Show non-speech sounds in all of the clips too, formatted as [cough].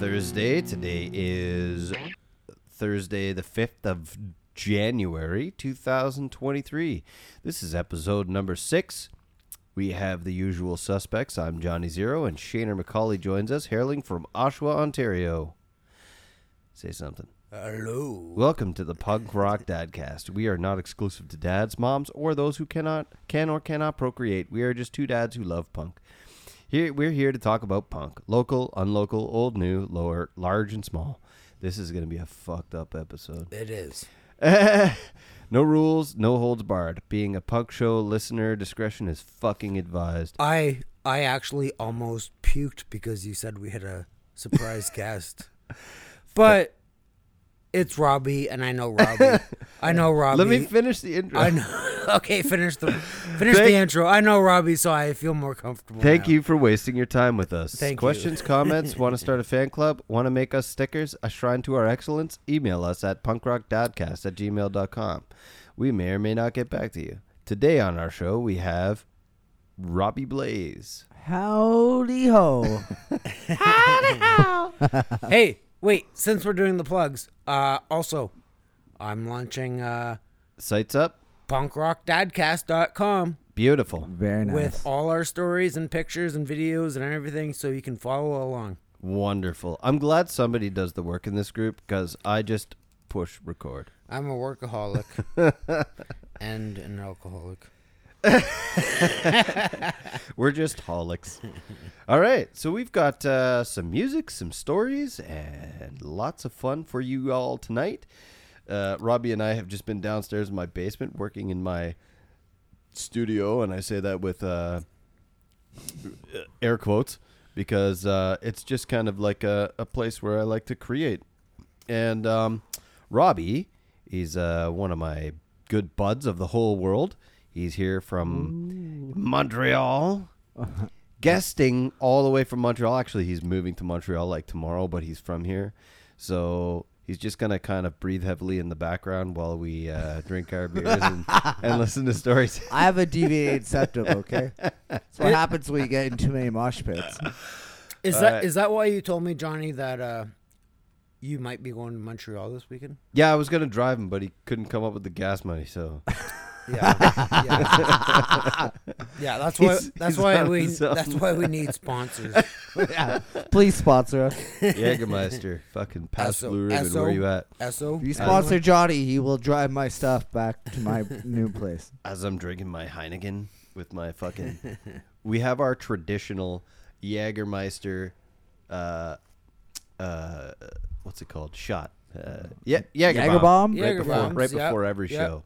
Thursday. Today is Thursday, the 5th of January, 2023. This is episode number six. We have the usual suspects. I'm Johnny Zero, and Shaner McCauley joins us, hailing from Oshawa, Ontario. Say something. Hello. Welcome to the Punk Rock Dadcast. We are not exclusive to dads, moms, or those who cannot, can or cannot procreate. We are just two dads who love punk. Here, we're here to talk about punk, local, unlocal, old, new, lower, large, and small. This is going to be a fucked up episode. It is. [laughs] no rules, no holds barred. Being a punk show listener, discretion is fucking advised. I I actually almost puked because you said we had a surprise [laughs] guest. But it's Robby and I know Robby. [laughs] I know Robby. Let me finish the intro. I know. [laughs] Okay, finish the finish Thank- the intro. I know Robby, so I feel more comfortable. Thank now. you for wasting your time with us. Thank you. Questions, comments, want to [laughs] start a fan club, want to make us stickers, a shrine to our excellence? Email us at punkrockdadcast at gmail.com. We may or may not get back to you. Today on our show, we have Robby Blaze. Howdy ho. Howdy ho. Hey, wait, since we're doing the plugs, uh also I'm launching uh Sights up. punkrockdadcast.com Beautiful. Very nice. with all our stories and pictures and videos and everything so you can follow along. Wonderful. I'm glad somebody does the work in this group because I just push record. I'm a workaholic [laughs] and an alcoholic. [laughs] We're just holics. All right, so we've got uh, some music, some stories, and lots of fun for you all tonight. Uh, Robby and I have just been downstairs in my basement working in my studio, and I say that with uh, air quotes because uh, it's just kind of like a, a place where I like to create. And um, Robbie, is uh, one of my good buds of the whole world. He's here from Montreal, [laughs] guesting all the way from Montreal. Actually, he's moving to Montreal like tomorrow, but he's from here. So he's just going to kind of breathe heavily in the background while we uh, drink our beers and, and [laughs] listen to stories. I have a deviated septum, [laughs] okay? That's what happens when you get in too many mosh pits. Is All that right. is that why you told me, Johnny, that uh, you might be going to Montreal this weekend? Yeah, I was going to drive him, but he couldn't come up with the gas money. So Yeah, yeah, yeah. That's [laughs] why. He's- that's he's why on we. his own. That's why we need sponsors. [laughs] yeah. Please sponsor us. [laughs] Jägermeister, fucking pass Esso- blue ribbon. Esso. Where you at? Esso. If you sponsor Johnny, he will drive my stuff back to my new place. As I'm drinking my Heineken with my fucking, we have our traditional Jägermeister, uh, uh, what's it called? Shot. Uh, yeah, Jägerbomb. Jägerbomb? Right before, Jägerbombs, right yep, before every yep. show,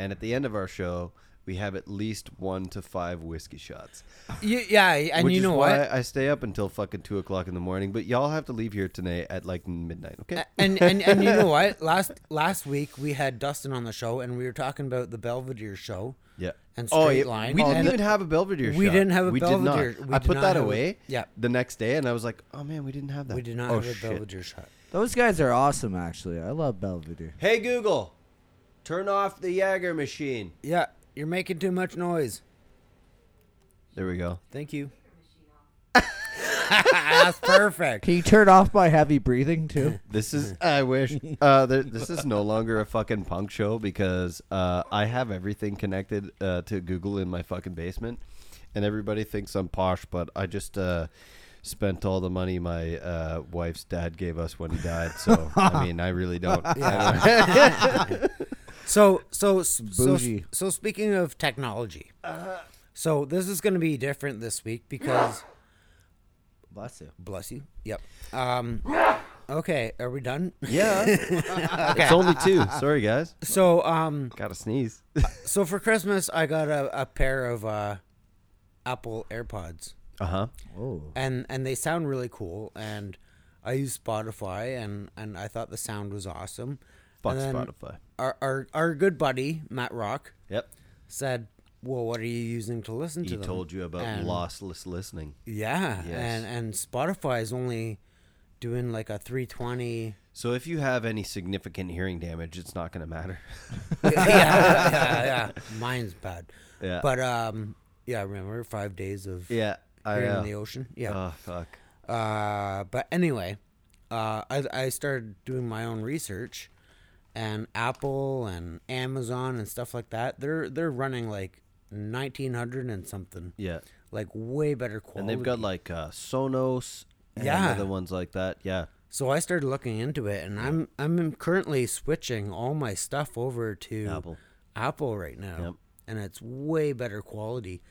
and at the end of our show, we have at least one to five whiskey shots. Y- yeah, and which you is know why what? I stay up until fucking two o'clock in the morning. But y'all have to leave here tonight at like midnight. Okay. And, and and you know [laughs] what? Last last week we had Dustin on the show, and we were talking about the Belvedere show. Yeah. And oh, straight yeah. line. We didn't And- even have a Belvedere show. We shot. didn't have a we Belvedere- Did not. I put not that have a- away. yeah. The next day, and I was like, "Oh man, we didn't have that. We did not oh, have a shit. Belvedere shot. Those guys are awesome, actually. I love Belvedere. Hey Google, turn off the Jaeger machine. Yeah, you're making too much noise. There we go. Thank you. [laughs] That's perfect. Can you turn off my heavy breathing, too? [laughs] This is. [laughs] I wish. Uh, there, this is no longer a fucking punk show because uh, I have everything connected uh, to Google in my fucking basement, and everybody thinks I'm posh, but I just. Uh, Spent all the money my uh, wife's dad gave us when he died, so I mean, I really don't. So so so Bougie. so speaking of technology, so this is going to be different this week because [gasps] Bless you. bless you. Yep. Um. Okay, are we done? Yeah, [laughs] it's only two. Sorry, guys. So um. Gotta sneeze. [laughs] So for Christmas, I got a, a pair of uh, Apple AirPods, Uh huh. Oh. and and they sound really cool. And I use Spotify, and and I thought the sound was awesome. Fuck And Spotify. Our, our our good buddy Matt Rock Yep. said, "Well, what are you using to listen to He told you about And- lossless listening. Yeah, Yes. and and Spotify is only doing like a 320. So if you have any significant hearing damage, it's not going to matter. [laughs] yeah, yeah, yeah. [laughs] Mine's bad. Yeah. But um, yeah. Remember five days of yeah. I hearing uh, the ocean. Yeah. Oh fuck. Uh, but anyway, uh, I, I started doing my own research, and Apple and Amazon and stuff like that. They're they're running like nineteen hundred and something, Yeah. like way better quality. And they've got like uh, Sonos and Yeah. other ones like that. Yeah. So I started looking into it, and I'm I'm currently switching all my stuff over to Apple. Apple right now, Yep. and it's way better quality.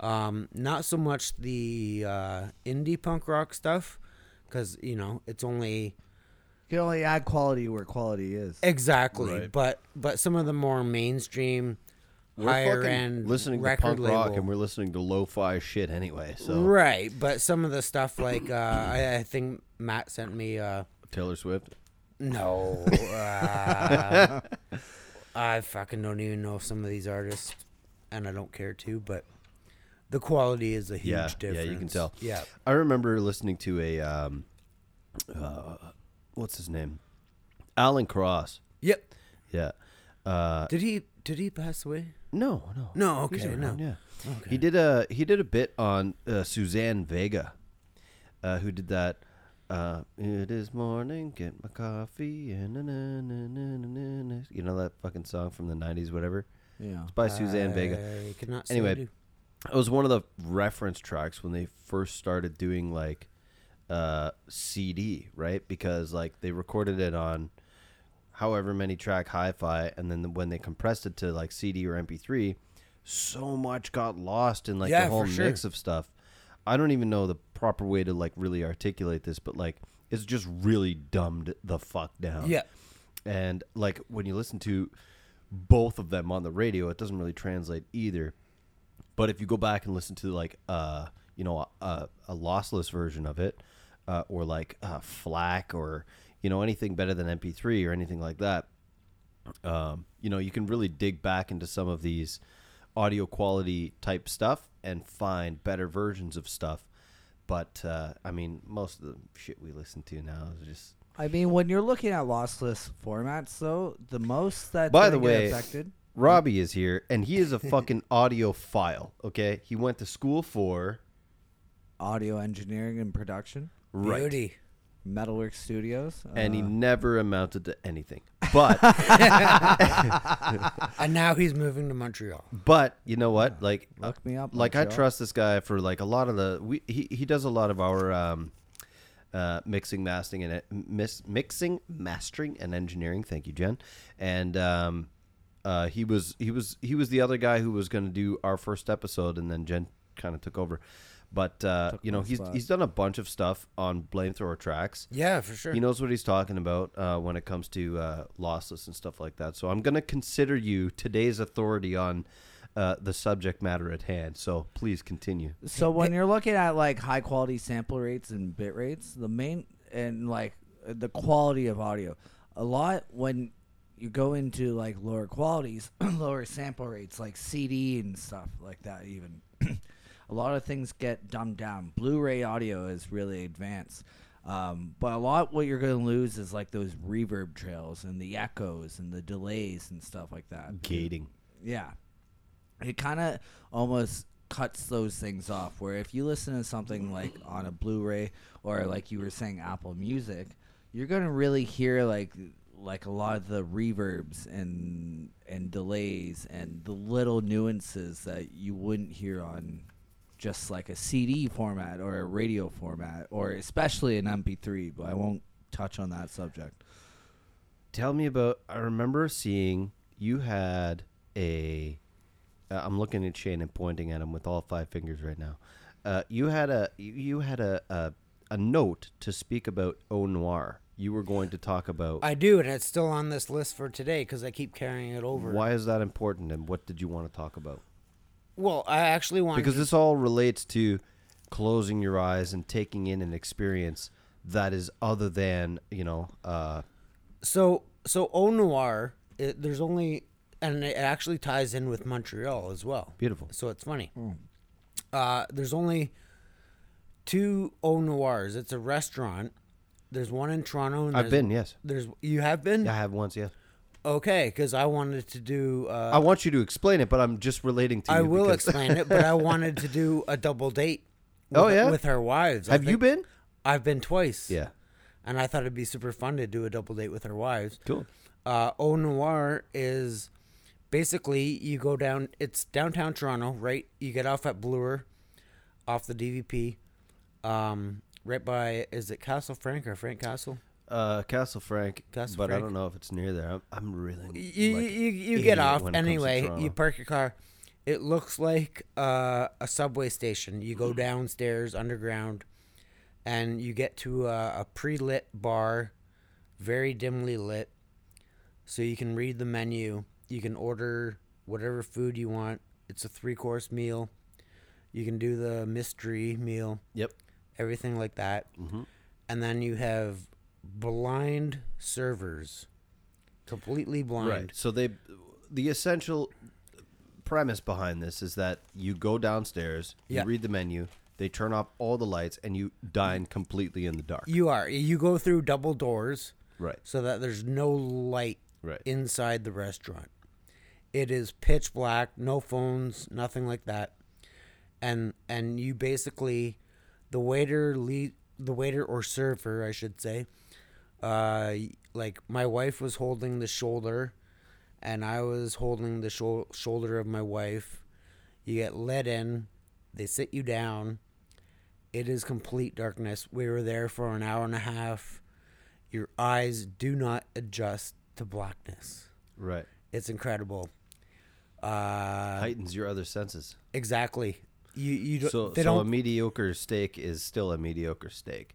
Um, not so much the uh, indie punk rock stuff, because you know it's only You can only add quality where quality is. exactly, Right. but but some of the more mainstream, We're higher end listening to record punk rock label- and we're listening to lo-fi shit anyway. So right. But some of the stuff like uh, I, I think Matt sent me. Uh, Taylor Swift. No. Uh, [laughs] I fucking don't even know some of these artists, and I don't care to, but the quality is a huge Yeah, difference. yeah, you can tell. Yeah. I remember listening to a um, uh, what's his name, Alan Cross. Yep. Yeah. Uh, Did he did he pass away? no, no, No, okay, no. Yeah. Okay. He did a he did a bit on uh, Suzanne Vega, uh, who did that. Uh, it is morning, get my coffee, and na, na, na, na, na, na, na." you know that fucking song from the '90s, whatever. Yeah. It's by Suzanne Vega. I cannot Anyway, It was one of the reference tracks when they first started doing like uh, CD, right? Because like they recorded it on however many track hi-fi, and then when they compressed it to like CD or MP3, so much got lost in like Yeah, the whole sure. mix of stuff. I don't even know the proper way to like really articulate this, but like it's just really dumbed the fuck down. Yeah. And like when you listen to both of them on the radio, it doesn't really translate either. But if you go back and listen to like uh you know a, a lossless version of it, uh, or like uh, FLAC or you know anything better than MP3 or anything like that, um, you know you can really dig back into some of these audio quality type stuff and find better versions of stuff. But uh, I mean, most of the shit we listen to now is just I mean, when you're looking at lossless formats, though, the most that By the way, affected. Robby is here, and he is a fucking [laughs] audiophile. Okay, he went to school for audio engineering and production, right, Beauty. Metalwork Studios, and he uh, never amounted to anything. But [laughs] And now he's moving to Montreal. but you know what? Like look me up. like I Montreal. trust this guy for like a lot of the we he, he does a lot of our um uh mixing mastering and mis- mixing mastering and engineering thank you Jen and um uh he was he was he was the other guy who was going to do our first episode and then Jen kind of took over but uh you know he's spot. he's done a bunch of stuff on Flamethrower tracks Yeah, for sure. he knows what he's talking about uh, when it comes to uh, lossless and stuff like that. So I'm going to consider you today's authority on uh, the subject matter at hand. So please continue. So when you're looking at like high quality sample rates and bit rates, the main and like the quality of audio, a lot when you go into like lower qualities, [clears throat] lower sample rates, like CD and stuff like that, even [clears throat] a lot of things get dumbed down. Blu-ray audio is really advanced. Um, but a lot what you're going to lose is like those reverb trails and the echoes and the delays and stuff like that. Gating. Yeah. It kind of almost cuts those things off. Where if you listen to something like on a Blu ray or like you were saying, Apple Music, you're going to really hear like like a lot of the reverbs and and delays and the little nuances that you wouldn't hear on just like a CD format or a radio format or especially an MP3, but I won't touch on that subject. Tell me about. I remember seeing you had a. Uh, I'm looking at Shane and pointing at him with all five fingers right now. Uh, you had a you- you had a, a a note to speak about O.Noir. You were going to talk about I do, and it's still on this list for today because I keep carrying it over. why is that important and what did you want to talk about? Well, I actually want because to, this all relates to closing your eyes and taking in an experience that is other than you know uh So so O.Noir, it, there's only, and it actually ties in with Montreal as well. beautiful So it's funny. Uh, there's only two O.Noirs. It's a restaurant. There's one in Toronto. And i've been yes There's you have been i have once yes okay because I wanted to do. Uh, i want you to explain it but i'm just relating to you. I will because- [laughs] explain it, but I wanted to do a double date. With, Oh, yeah? with our wives. Have you been I've been twice. Yeah. And I thought it'd be super fun to do a double date with our wives. Cool. Uh, O.Noir is basically you go down. It's downtown Toronto, right? You get off at Bloor, off the DVP, um, right by is it Castle Frank or Frank Castle? Uh, Castle Frank, Castle but I don't know if it's near there. I'm, I'm really You like, you, you get off when it comes to anyway. You park your car. It looks like uh, a subway station. You go downstairs underground, and you get to a, a pre-lit bar, very dimly lit, so you can read the menu. You can order whatever food you want. It's a three-course meal. You can do the mystery meal, Yep. everything like that, hmm and then you have blind servers, completely blind. Right. So they, the essential premise behind this is that you go downstairs, Yeah. you read the menu, they turn off all the lights, and you dine completely in the dark. You are. You go through double doors right. so that there's no light Right. inside the restaurant. It is pitch black, no phones, nothing like that. And and you basically the waiter lead the waiter or server, I should say. Uh like my wife was holding the shoulder and I was holding the shou- shoulder of my wife. You get let in, they sit you down. It is complete darkness. We were there for an hour and a half. Your eyes do not adjust to blackness. right. It's incredible. Uh, Heightens your other senses. exactly. You you don't. So, they so a don't. mediocre steak is still a mediocre steak.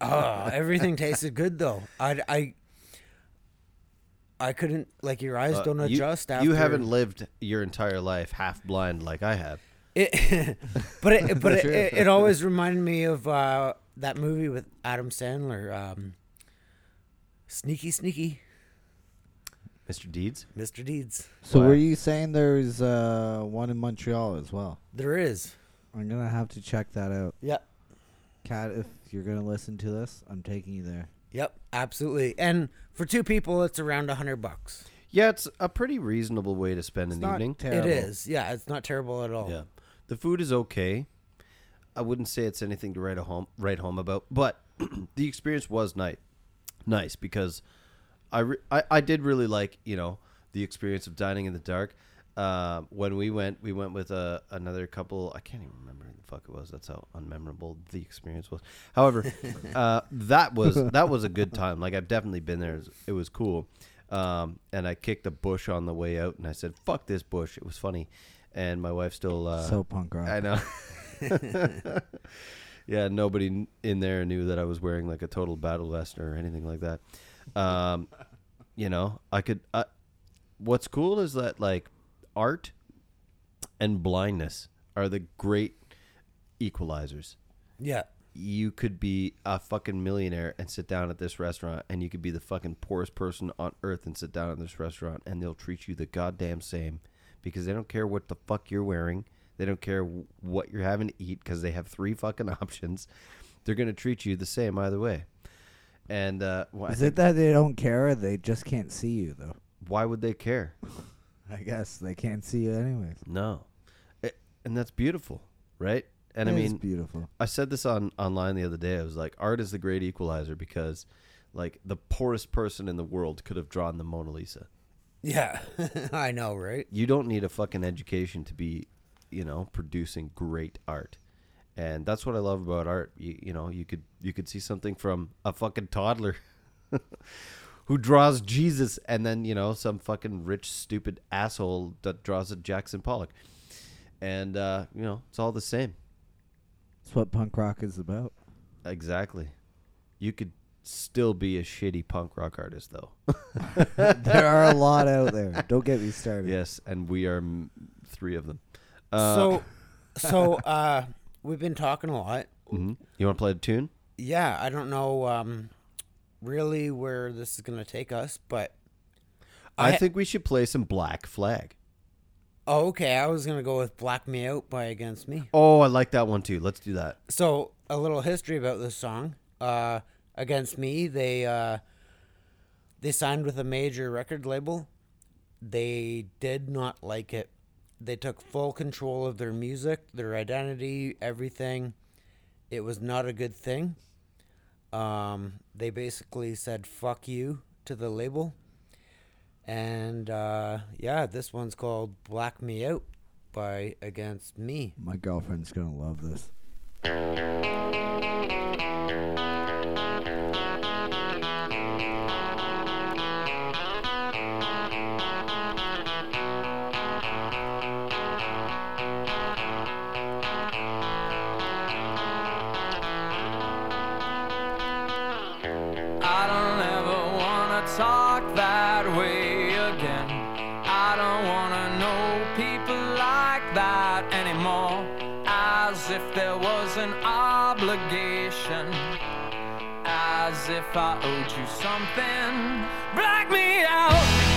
Oh, everything tasted good though. I I. I couldn't like your eyes Uh, don't you- adjust after You haven't lived your entire life half blind like I have. It, [laughs] but it, [laughs] but it, it, it always reminded me of uh, that movie with Adam Sandler, um, Sneaky Sneaky, Mr. Deeds? Mr. Deeds. So Wow. were you saying there's uh, one in Montreal as well? There is. I'm gonna have to check that out. Yeah. Kat, if you're gonna listen to this, I'm taking you there. Yep. Absolutely. And for two people, it's around a hundred bucks. Yeah, it's a pretty reasonable way to spend It's an not evening. terrible. It is. Yeah. It's not terrible at all. Yeah, the food is okay. I wouldn't say it's anything to write a home write home about, but [clears throat] the experience was nice, nice because I, re- I I did really like you know the experience of dining in the dark. Uh, when we went, we went with uh, another couple. I can't even remember who the fuck it was. That's how unmemorable the experience was. However, [laughs] uh, that was that was a good time. Like I've definitely been there. It was, it was cool. Um, and I kicked a bush on the way out, and I said, "Fuck this bush." It was funny, and my wife still. Uh, so punk rock. I know. [laughs] [laughs] yeah, nobody in there knew that I was wearing like a total battle vest or anything like that. Um, you know, I could. I, what's cool is that like art and blindness are the great equalizers. Yeah. You could be a fucking millionaire and sit down at this restaurant, and you could be the fucking poorest person on earth and sit down at this restaurant, and they'll treat you the goddamn same because they don't care what the fuck you're wearing. They don't care what you're having to eat because they have three fucking [laughs] options. They're gonna treat you the same either way. And uh, well, Is think- it that they don't care? Or they just can't see you though. why would they care? [laughs] I guess they can't see you anyways. No, It- and that's beautiful, right? And I It is mean, beautiful. I said this on online the other day. I was like, art is the great equalizer because, like, the poorest person in the world could have drawn the Mona Lisa. Yeah. [laughs] I know, right? You don't need a fucking education to be, you know, producing great art. And that's what I love about art. You, you know, you could you could see something from a fucking toddler [laughs] who draws Jesus, and then you know some fucking rich stupid asshole that draws a Jackson Pollock, and uh, you know it's all the same. That's what punk rock is about. Exactly. You could still be a shitty punk rock artist, though. [laughs] there are a lot out there. Don't get me started. yes, and we are mm, three of them. Uh, so, so uh, we've been talking a lot. mhm. you want to play the tune? Yeah, I don't know um, really where this is gonna take us, but I, I- think we should play some Black Flag. oh, okay. I was gonna go with "Black Me Out" by Against Me. Oh, I like that one too. Let's do that. So a little history about this song. Uh, Against Me, they uh, they signed with a major record label. They did not like it. They took full control of their music, their identity, everything, it was not a good thing. Um, they basically said "fuck you" to the label, and uh, yeah, this one's called "Black Me Out" by Against Me. My girlfriend's gonna love this. If I owed you something. Black me out.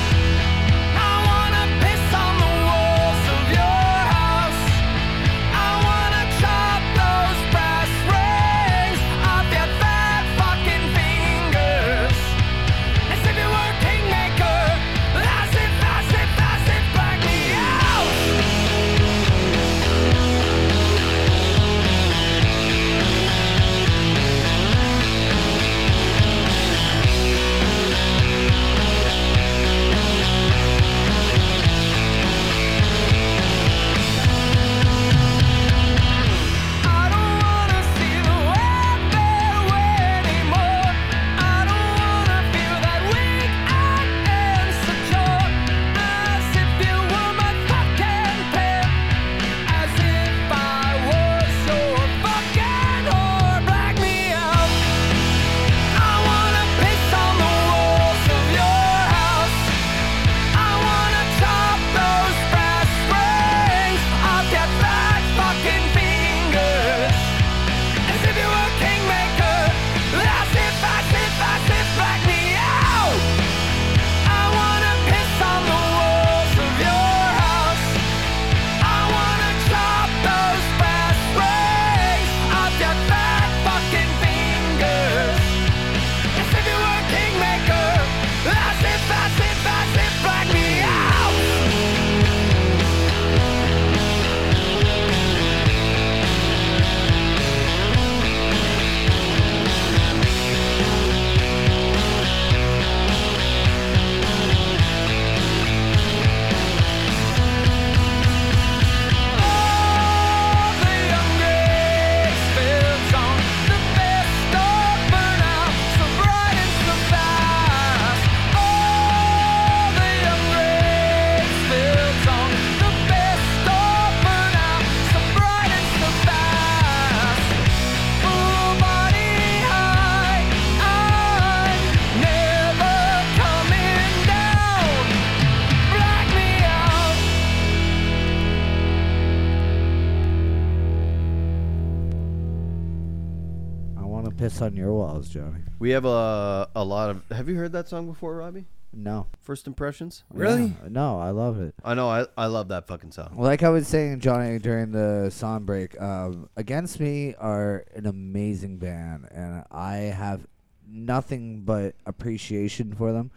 Want on your walls, Johnny. We have a a lot of. Have you heard that song before, Robby? No. First impressions. Really? Yeah. No, I love it. I know. I I love that fucking song. Like I was saying, Johnny, during the song break, um, Against Me are an amazing band, and I have nothing but appreciation for them.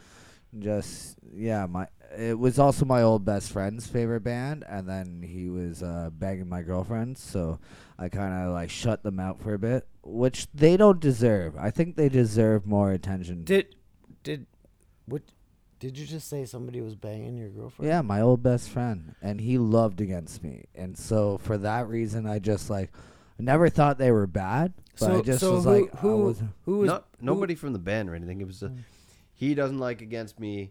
Just yeah, my it was also my old best friend's favorite band, and then he was uh, begging my girlfriend, so I kind of like shut them out for a bit, which they don't deserve. I think they deserve more attention. Did did what? Did you just say somebody was banging your girlfriend? Yeah, my old best friend, and he loved Against Me, and so for that reason, I just like never thought they were bad, but I just was who, like, I who was, who was Not who- nobody from the band or anything. It was a, mm. he doesn't like against me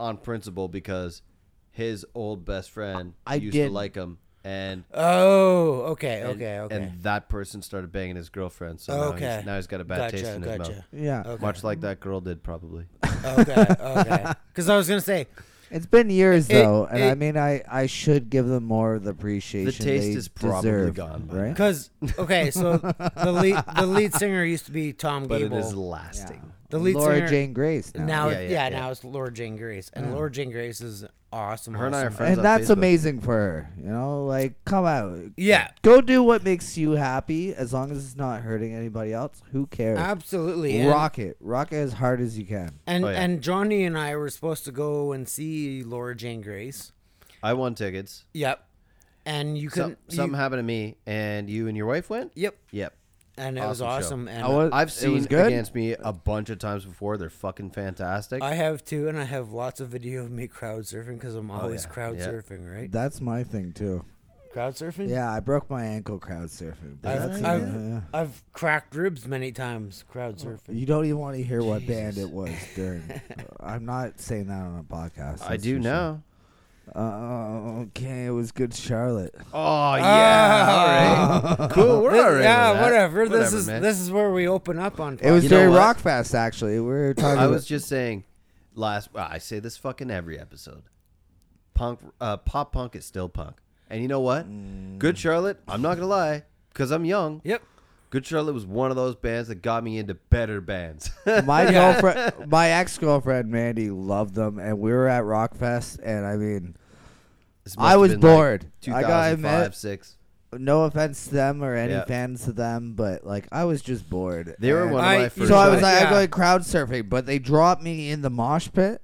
on principle because his old best friend I used did- to like him, and Oh, okay, and, okay, okay. and that person started banging his girlfriend. So now, Okay. he's, now he's got a bad taste gotcha, in his mouth. yeah. Okay. Much like that girl did, probably. okay, okay. [laughs] Because I was gonna say, It's been years It- though, and I it- mean, I I should give them more of the appreciation. The taste they is probably deserve, gone by right? because okay, so the lead [laughs] the lead singer used to be Tom But Gable. it is lasting. The lead Laura singer Jane Grace now. now, Yeah, yeah, yeah, yeah. now it's Laura Jane Grace, and Laura Jane Grace is awesome. Her and I are awesome. friends. and on that's Facebook. amazing for her. You know, like come out, Yeah, go do what makes you happy, as long as it's not hurting anybody else. Who cares? absolutely. And, Rock it, rock it as hard as you can. and Oh, yeah. and Johnny and I were supposed to go and see Laura Jane Grace. I won tickets. Yep, and you Some, couldn't. you- something happened to me, and you and your wife went. Yep. Yep. And it was Awesome show. And I was- I've It seen was good? against me a bunch of times before. They're fucking fantastic. I have too, and I have lots of video of me crowd surfing because I'm oh, always Oh, yeah, crowd yeah. surfing, right? That's my thing too. Crowd surfing. Yeah, I broke my ankle crowd surfing. but I've- that's- I've- yeah. I've cracked ribs many times crowd oh, surfing. You don't even want to hear what band it was during. [laughs] I'm not saying that on a podcast. I that's do for sure. now. Uh, okay, it was Good Charlotte. Oh yeah, all right, cool. We're all right. yeah, with whatever. This Whatever, is man. this is where we open up on. It was You know during what? Rockfest, actually. We were talking. I about- was just saying last. Well, I say this fucking every episode. Punk, uh, pop punk is still punk, and you know what? Mm. Good Charlotte. I'm not gonna lie, because I'm young. Yep. Good Charlotte was one of those bands that got me into better bands. [laughs] my Yeah. girlfriend, my ex girlfriend Mandy loved them, and we were at Rockfest, and I mean, I was have been, like, bored. I gotta 2005, six. no offense to them or any Yeah. fans to them, but like I was just bored. They were And- one of I- my you first. So I was like, Yeah. I'm going crowd surfing, but they dropped me in the mosh pit,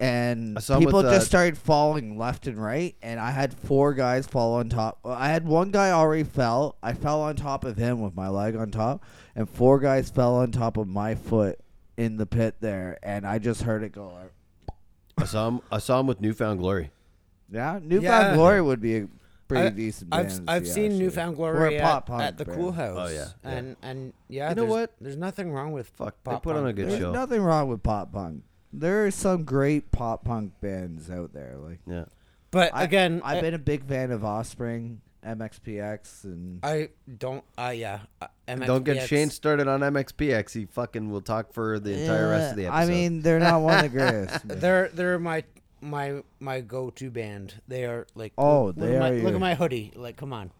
and I people with, uh, just started falling left and right, and I had four guys fall on top. well, I had one guy already fell. I fell on top of him with my leg on top, and four guys fell on top of my foot in the pit there, and I just heard it go. Like, I saw him. I saw him with New Found Glory. yeah, New Found Yeah. Glory would be a pretty I- decent. I've band, I've yeah, seen actually. New Found Or a Glory pop at, punk at the band. Kool Haus. Oh, yeah, yeah. and and yeah, You know what? There's nothing wrong with Fuck, they pop put on a good There's show. nothing wrong with pop punk. There are some great pop punk bands out there. Like Yeah. But I- again, I've I, been a big fan of Offspring, MXPX, and I don't. Uh, yeah. Uh, Don't get Shane started on MXPX. He fucking will talk for the entire rest of the episode. I mean, they're not one of the [laughs] greatest. They're they're my my my go to band. They are like Oh, look, they at my, are Look at my hoodie. Like, come on.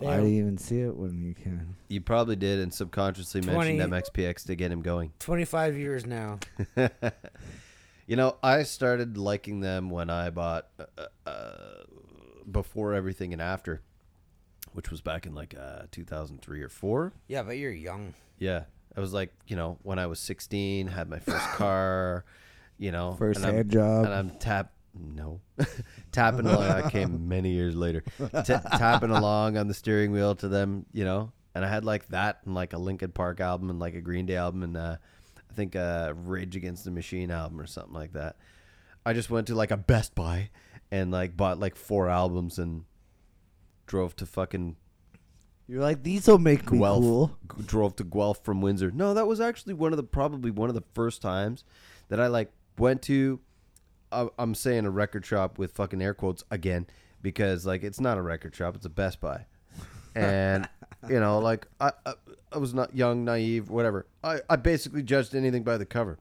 They I didn't even see it when you can. you probably did and subconsciously 20 mentioned MXPX to get him going. 25 years now. [laughs] You know, I started liking them when I bought uh, uh, before everything and after, which was back in like uh, 2003 or four. Yeah, but you're young. Yeah, I was like, you know, when I was 16, had my first [coughs] car, you know, First and I'm- job. and I'm tap no [laughs] tapping along. That came [laughs] many years later. Ta tapping along on the steering wheel to them, you know, and I had like that and like a Linkin Park album and like a Green Day album and uh, I think a Rage Against the Machine album or something like that. I just went to like a Best Buy and like bought like four albums and drove to fucking You're like these will make me cool. g- drove to Guelph from Windsor. No, that was actually one of the probably one of the first times that I like went to. I- I'm saying a record shop with fucking air quotes again because like it's not a record shop; it's a Best Buy, and [laughs] you know, like I, I I was not young, naive, whatever. I I basically judged anything by the cover,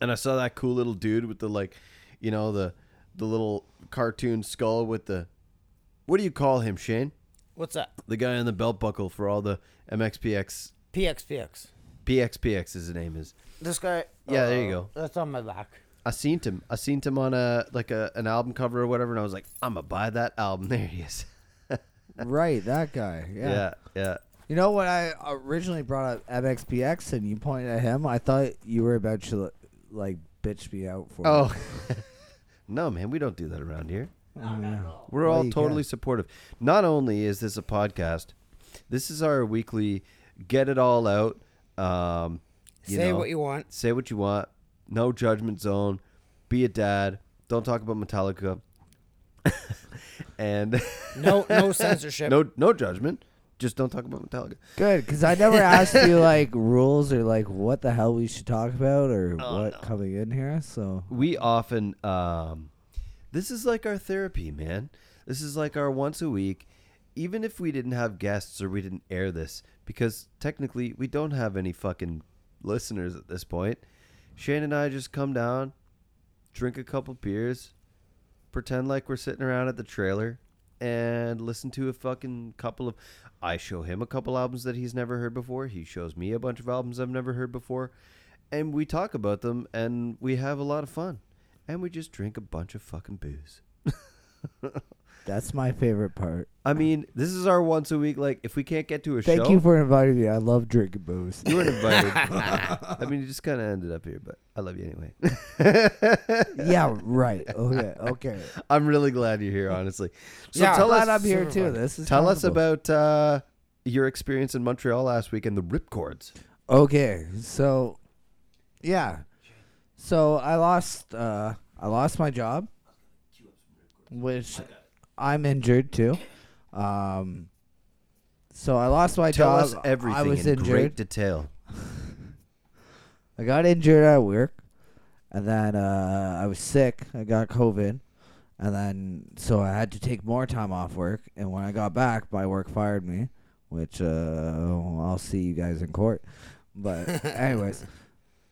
and I saw that cool little dude with the like, you know, the the little cartoon skull with the. What do you call him, Shane? What's that? The guy on the belt buckle for all the MXPX PXPX. PXPX is his name is. This guy. Yeah, there you uh, go. That's on my back. I seen him. I seen him on a like a an album cover or whatever, and I was like, I'm gonna buy that album. [laughs] There he is. right, that guy. [laughs] Yeah. Yeah, yeah. You know when I originally brought up MXPX and you pointed at him, I thought you were about to like bitch me out for. Oh, [laughs] no, man, we don't do that around here. it. Oh, yeah. We're all you totally can. supportive. Not only is this a podcast, this is our weekly get it all out. Um, you Say know, what you want. say what you want. No judgment zone. Be a dad. Don't talk about Metallica. [laughs] and No no [laughs] censorship. no no judgment. Just don't talk about Metallica. Good, because I never [laughs] asked you like rules or like what the hell we should talk about or Oh, what no. coming in here. So we often um this is like our therapy man this is like our once a week even if we didn't have guests or we didn't air this because technically we don't have any fucking listeners at this point shane and i just come down drink a couple beers pretend like we're sitting around at the trailer and listen to a fucking couple of i show him a couple albums that he's never heard before. He shows me a bunch of albums i've never heard before. And we talk about them and we have a lot of fun. And we just drink a bunch of fucking booze [laughs] that's my favorite part. i mean this is our once a week like if we can't get to a show. Thank show you for inviting me. I love drinking booze. you weren't invited [laughs] i mean you just kind of ended up here but i love you anyway [laughs] yeah, right. [laughs] Okay, okay. i'm really glad you're here honestly so Yeah, tell Glad us I'm here too. This is tell us about uh your experience in Montreal last week and the Ripcordz. Okay, so yeah, so I lost uh, I lost my job, which I'm injured too. Um, so I lost my Tell job. us everything I was in injured. great detail. [laughs] I got injured at work, and then uh, I was sick. I got COVID, and then so I had to take more time off work. And when I got back, my work fired me, which uh, I'll see you guys in court. But [laughs] anyways,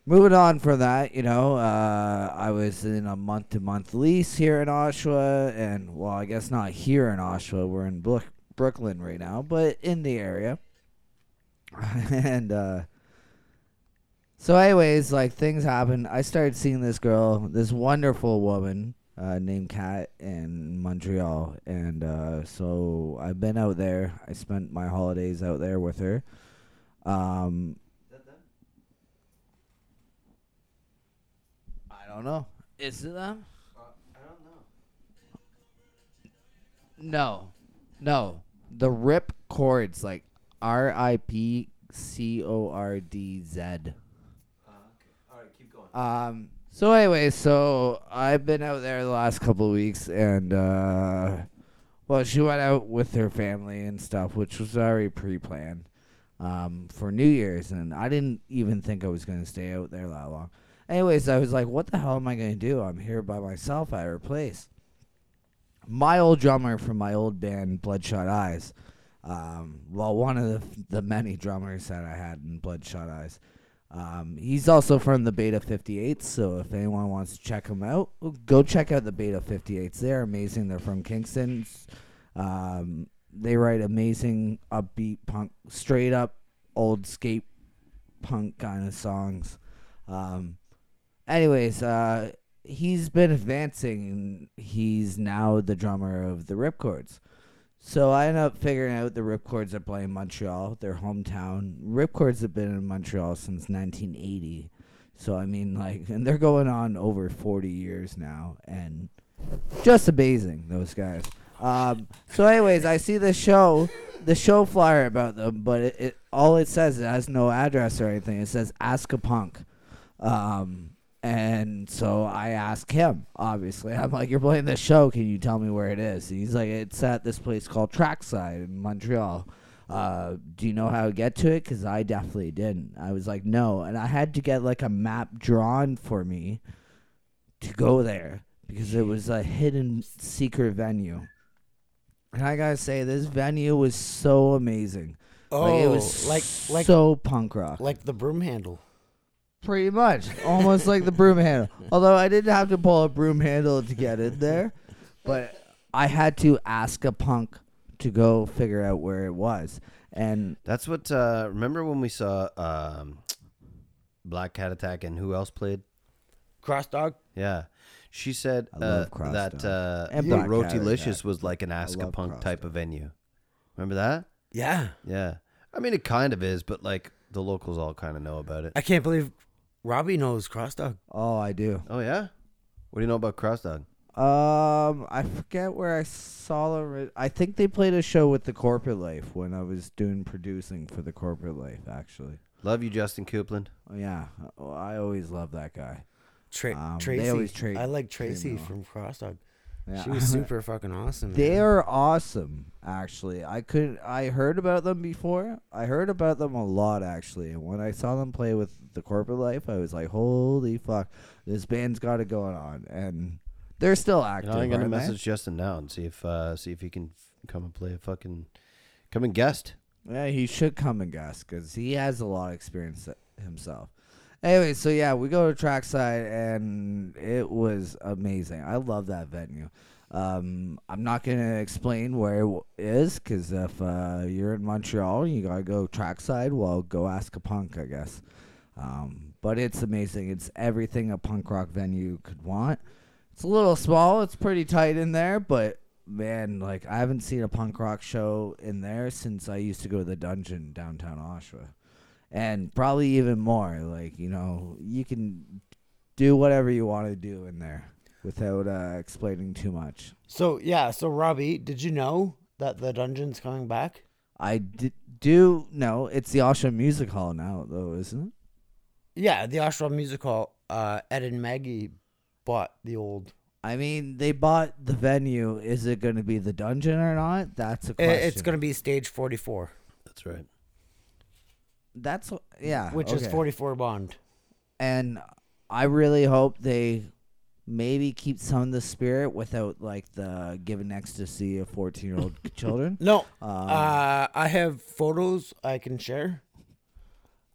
moving on from that, you know, uh, I was in a month-to-month lease here in Oshawa, and well, I guess not here in Oshawa. We're in Brook- Brooklin right now, but in the area, [laughs] and. uh so, anyways, like things happen. I started seeing this girl, this wonderful woman uh, named Kat in Montreal, and uh, so I've been out there. I spent my holidays out there with her. Um, I don't know. Is it them? I don't know. No, no. The rip chords like R I P C O R D Z. All right, keep going. Um. So anyway, so I've been out there the last couple of weeks, and uh, well, she went out with her family and stuff, which was already pre-planned um, for New Year's, and I didn't even think I was gonna stay out there that long. Anyways, I was like, "What the hell am I gonna do? I'm here by myself at her place." My old drummer from my old band, Bloodshot Eyes, um, well, one of the, the many drummers that I had in Bloodshot Eyes. Um, he's also from the Beta 58s, so if anyone wants to check him out, go check out the Beta 58s. They're amazing. They're from Kingston. Um, they write amazing upbeat punk, straight up old skate punk kind of songs. Um, anyways, uh, he's been advancing, he's now the drummer of the Ripcordz. So I end up figuring out the Ripcordz are playing Montreal, their hometown. Ripcordz have been in Montreal since 1980. So I mean, like, and they're going on over 40 years now, and just amazing those guys. Um, so, anyways, I see the show, the show flyer about them, but it, it all it says it has no address or anything. It says "Ask a Punk," um, and so I ask him. Obviously, I'm like, "You're playing this show. Can you tell me where it is?" And he's like, "It's at this place called Trackside in Montreal." Uh, do you know how to get to it? Because I definitely didn't. I was like, no, and I had to get like a map drawn for me to go there because it was a hidden secret venue. And I gotta say, this venue was so amazing. Oh, like, it was like like so punk rock. like the broom handle. Pretty much, almost like the broom handle. Although I didn't have to pull a broom handle to get in there, but I had to ask a punk to go figure out where it was. And That's what. Uh, remember when we saw um, Black Cat Attack and who else played? Cross dog. Yeah, she said I uh, love Cross that Dog. uh, And Black Cat Rotilicious Attack. was like an Ask a love Punk Cross type of venue. Remember that? Yeah. Yeah. I mean, it kind of is, but like the locals all kind of know about it. I can't believe Robby knows cross dog. oh, I do. Oh yeah. What do you know about Cross Dog? Um, I forget where I saw them. I think they played a show with the Corporate Life when I was doing producing for the Corporate Life. Actually, Love you, Justin Copeland. oh, yeah, oh, I always love that guy. Tra- Um, they Tracy. always trade- I like Tracy from Cross Dog. Yeah. She was super [laughs] fucking awesome. man. They are awesome, actually. I could I heard about them before. I heard about them a lot actually. And when I saw them play with the corporate life, I was like, "Holy fuck, this band's got it going on." And they're still You active. know, I'm gonna aren't they? message Justin now and see if uh, see if he can f- come and play a fucking come and guest. Yeah, he should come and guest because he has a lot of experience himself. Anyway, so yeah, we go to trackside and it was amazing. I love that venue. Um, I'm not gonna explain where it is because if uh, you're in Montreal, you gotta go trackside. Well, go ask a punk, I guess. Um, but it's amazing. It's everything a punk rock venue could want. It's a little small. It's pretty tight in there, but man, like I haven't seen a punk rock show in there since I used to go to the dungeon downtown Oshawa, and probably even more. Like you know, you can do whatever you want to do in there without uh, explaining too much. So yeah, so Robby, did you know that the dungeon's coming back? I d- do know it's the Oshawa Music Hall now, though, isn't it? Yeah, the Oshawa Music Hall. Uh, Ed and Maggie bought the old. I mean, they bought the venue. Is it going to be the dungeon or not? That's a question. It's going to be stage 44, That's right. That's yeah, which is okay. 44 Bond. and I really hope they maybe keep some of the spirit without like the giving ecstasy of fourteen year old [laughs] children. No, Um, uh, I have photos I can share.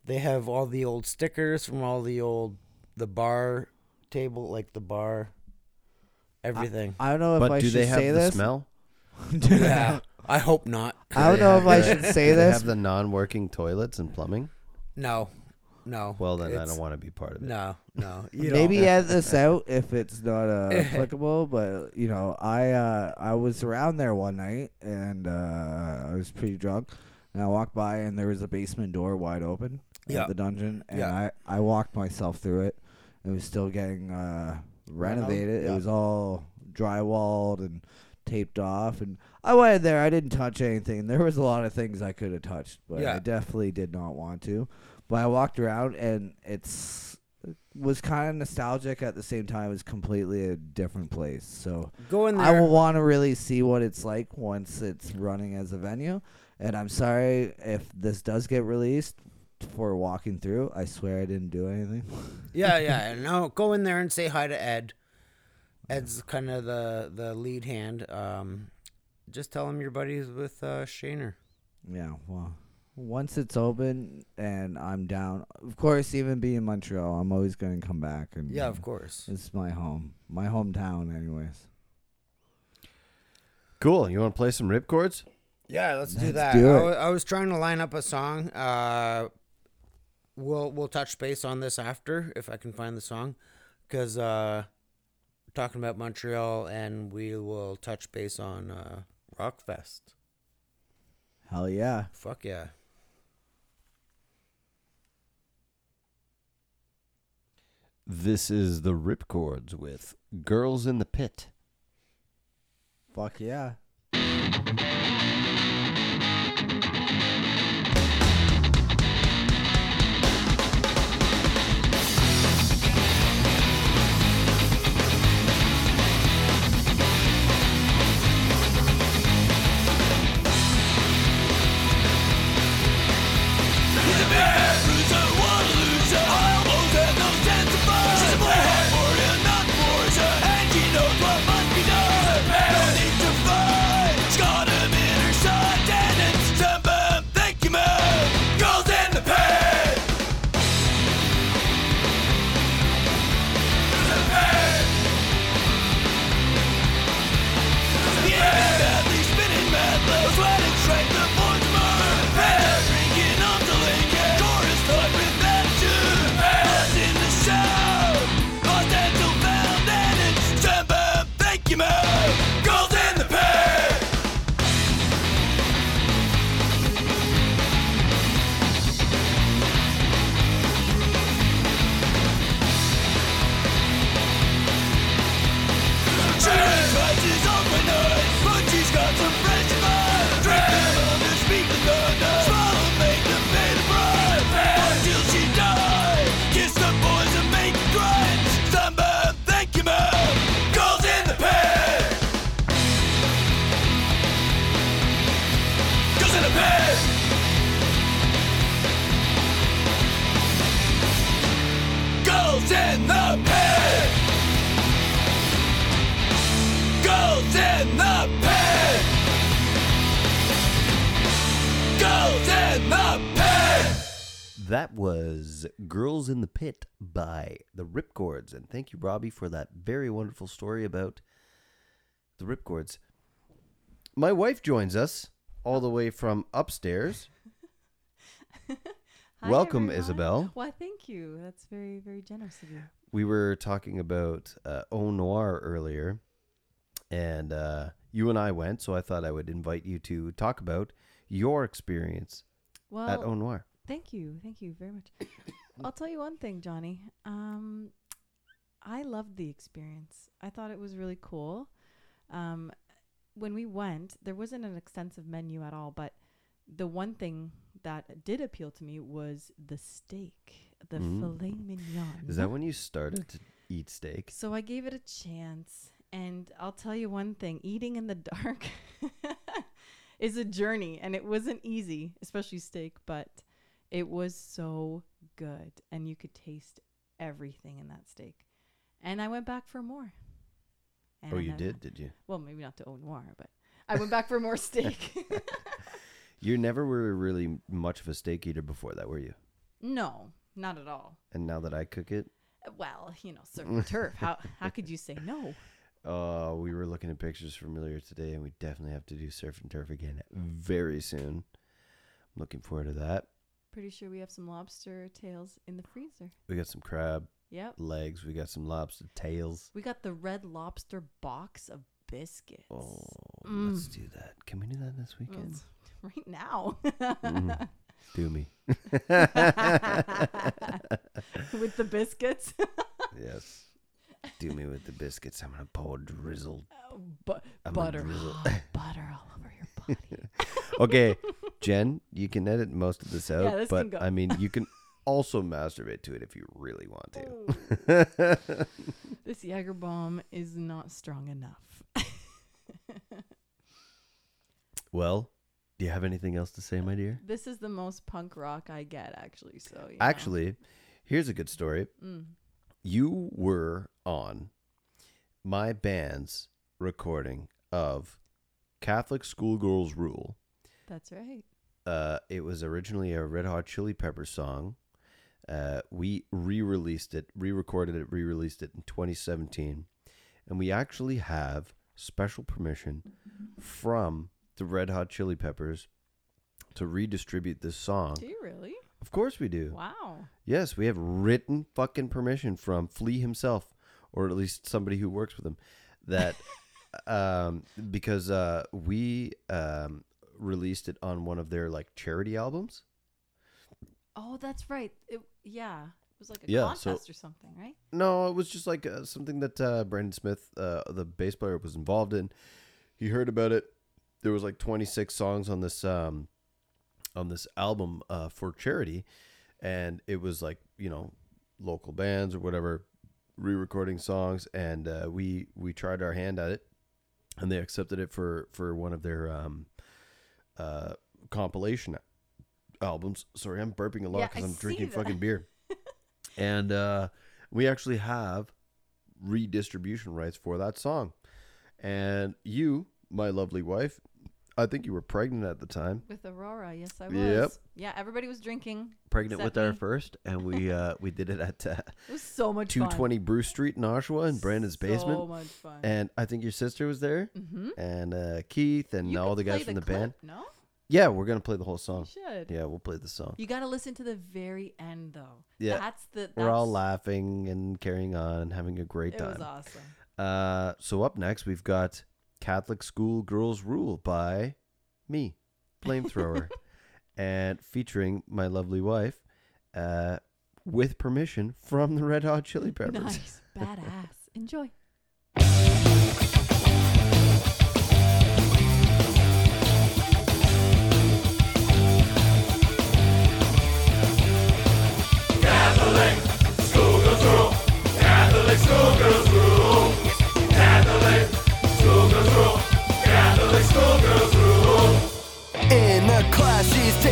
They have all the old stickers from all the old the bar table, like the bar, everything. I don't know if But I do should they have say the this. smell? [laughs] yeah, I hope not. I don't know if I should [laughs] say they this. have the non-working toilets and plumbing? No, no. Well, then I it's- don't want to be part of it. No, no. [laughs] You Maybe don't. edit this [laughs] out if it's not uh, applicable. But you know, I uh, I was around there one night and uh, I was pretty drunk, and I walked by and there was a basement door wide open Yeah. at the dungeon, and Yeah. I I walked myself through it. It was still getting uh, renovated. Yeah. It was all drywalled and taped off, and I went in there. I didn't touch anything. There was a lot of things I could have touched, but Yeah. I definitely did not want to. But I walked around, and it's it was kind of nostalgic at the same time. It was completely a different place. So Go in I there. will want to really see what it's like once it's running as a venue. And I'm sorry if this does get released for walking through. I swear I didn't do anything. [laughs] yeah, yeah. No, go in there and say hi to Ed. Ed's kind of the the lead hand. Um, just tell him your buddies with uh, Shaner. yeah, well, once it's open and I'm down, of course, even being in Montreal, I'm always going to come back. And Yeah, of course. It's my home, my hometown, anyways. Cool. You want to play some Ripcordz? Yeah, let's, do Let's that. do I, it. wa- I was trying to line up a song. Uh, we'll we'll touch base on this after if I can find the song, because uh, we're talking about Montreal, and we will touch base on uh, Rockfest. Hell yeah. Fuck yeah. This is the Ripcordz with "Girls in the Pit." Fuck yeah. Was "Girls in the Pit" by the Ripcordz, and thank you, Robby, for that very wonderful story about the Ripcordz. My wife joins us all the way from upstairs. [laughs] Hi, Welcome, everyone. Isabel. Why, thank you. That's very, very generous of you. we were talking about uh, O.Noir earlier, and uh, you and I went, so I thought I would invite you to talk about your experience Well, at Au Noir. Thank you. Thank you very much. [coughs] I'll tell you one thing, Johnny. Um, I loved the experience. I thought it was really cool. Um, when we went, there wasn't an extensive menu at all, but the one thing that did appeal to me was the steak, the Mm. filet mignon. Is that when you started to eat steak? So I gave it a chance, and I'll tell you one thing: eating in the [laughs] dark [laughs] is a journey, and it wasn't easy, especially steak. But it was so good, and you could taste everything in that steak. And I went back for more. Oh, you uh, did, did you? Well, maybe not to O.Noir, but I went back for more [laughs] steak. [laughs] You never were really much of a steak eater before that, were you? no, not at all. And now that I cook it, Well, you know, surf and turf. How [laughs] how could you say no? uh, we were looking at pictures from earlier today, and we definitely have to do surf and turf again very soon. I'm looking forward to that. Pretty sure we have some lobster tails in the freezer. We got some crab Yep. legs. We got some lobster tails. We got the red lobster box of biscuits. Oh, Mm. let's do that. Can we do that this weekend? [laughs] Right now. Mhm. [laughs] Do me. [laughs] With the biscuits. yes. Do me with the biscuits. I'm gonna pour drizzle. but I'm gonna butter. drizzle. [gasps] butter all over your body. okay, Jen, you can edit most of this out, Yeah, this but. I mean, you can [laughs] also masturbate to it if you really want to. Oh. [laughs] this Jaeger bomb is not strong enough. well, do you have anything else to say, my dear? This is the most punk rock I get, actually. So know. Actually, here's a good story. Mm. You were on my band's recording of Catholic Schoolgirls Rule. That's right. Uh, it was originally a Red Hot Chili Pepper song. Uh, we re-released it, re-recorded it, re-released it in 2017, and we actually have special permission from the Red Hot Chili Peppers to redistribute this song. Do you really? Of course we do. Wow. Yes, we have written fucking permission from Flea himself, or at least somebody who works with him, that [laughs] um, because uh, we um, released it on one of their like charity albums. Oh, that's right. It, yeah. It was like a Yeah, so- contest or something, right? No, it was just like uh, something that uh, Brandon Smith, uh, the bass player, was involved in. He heard about it. There was like 26 songs on this um, on this album uh, for charity, and it was like you know local bands or whatever re-recording songs, and uh, we we tried our hand at it, and they accepted it for for one of their um, uh, compilation albums. Sorry, I'm burping a lot because I I'm drinking that. fucking beer [laughs] and uh, we actually have redistribution rights for that song. And you, my lovely wife, I think you were pregnant at the time, With Aurora, yes, I was. Yep. Yeah, everybody was drinking. pregnant with our first, and we uh, [laughs] we did it at uh, It was so much two twenty Bruce Street in Oshawa in Brandon's So basement. So much fun. And I think your sister was there, mm-hmm. and uh, Keith, and all the guys from the, band. No, Yeah, we're gonna play the whole you song. should. Yeah, we'll play the song. You got to listen to the very end, though. Yeah. that's the. That's, We're all laughing and carrying on and having a great time. It was awesome. Uh, so up next we've got Catholic School Girls Rule by me, Flamethrower, [laughs] and featuring my lovely wife, uh, with permission from the Red Hot Chili Peppers. Nice, badass. Enjoy.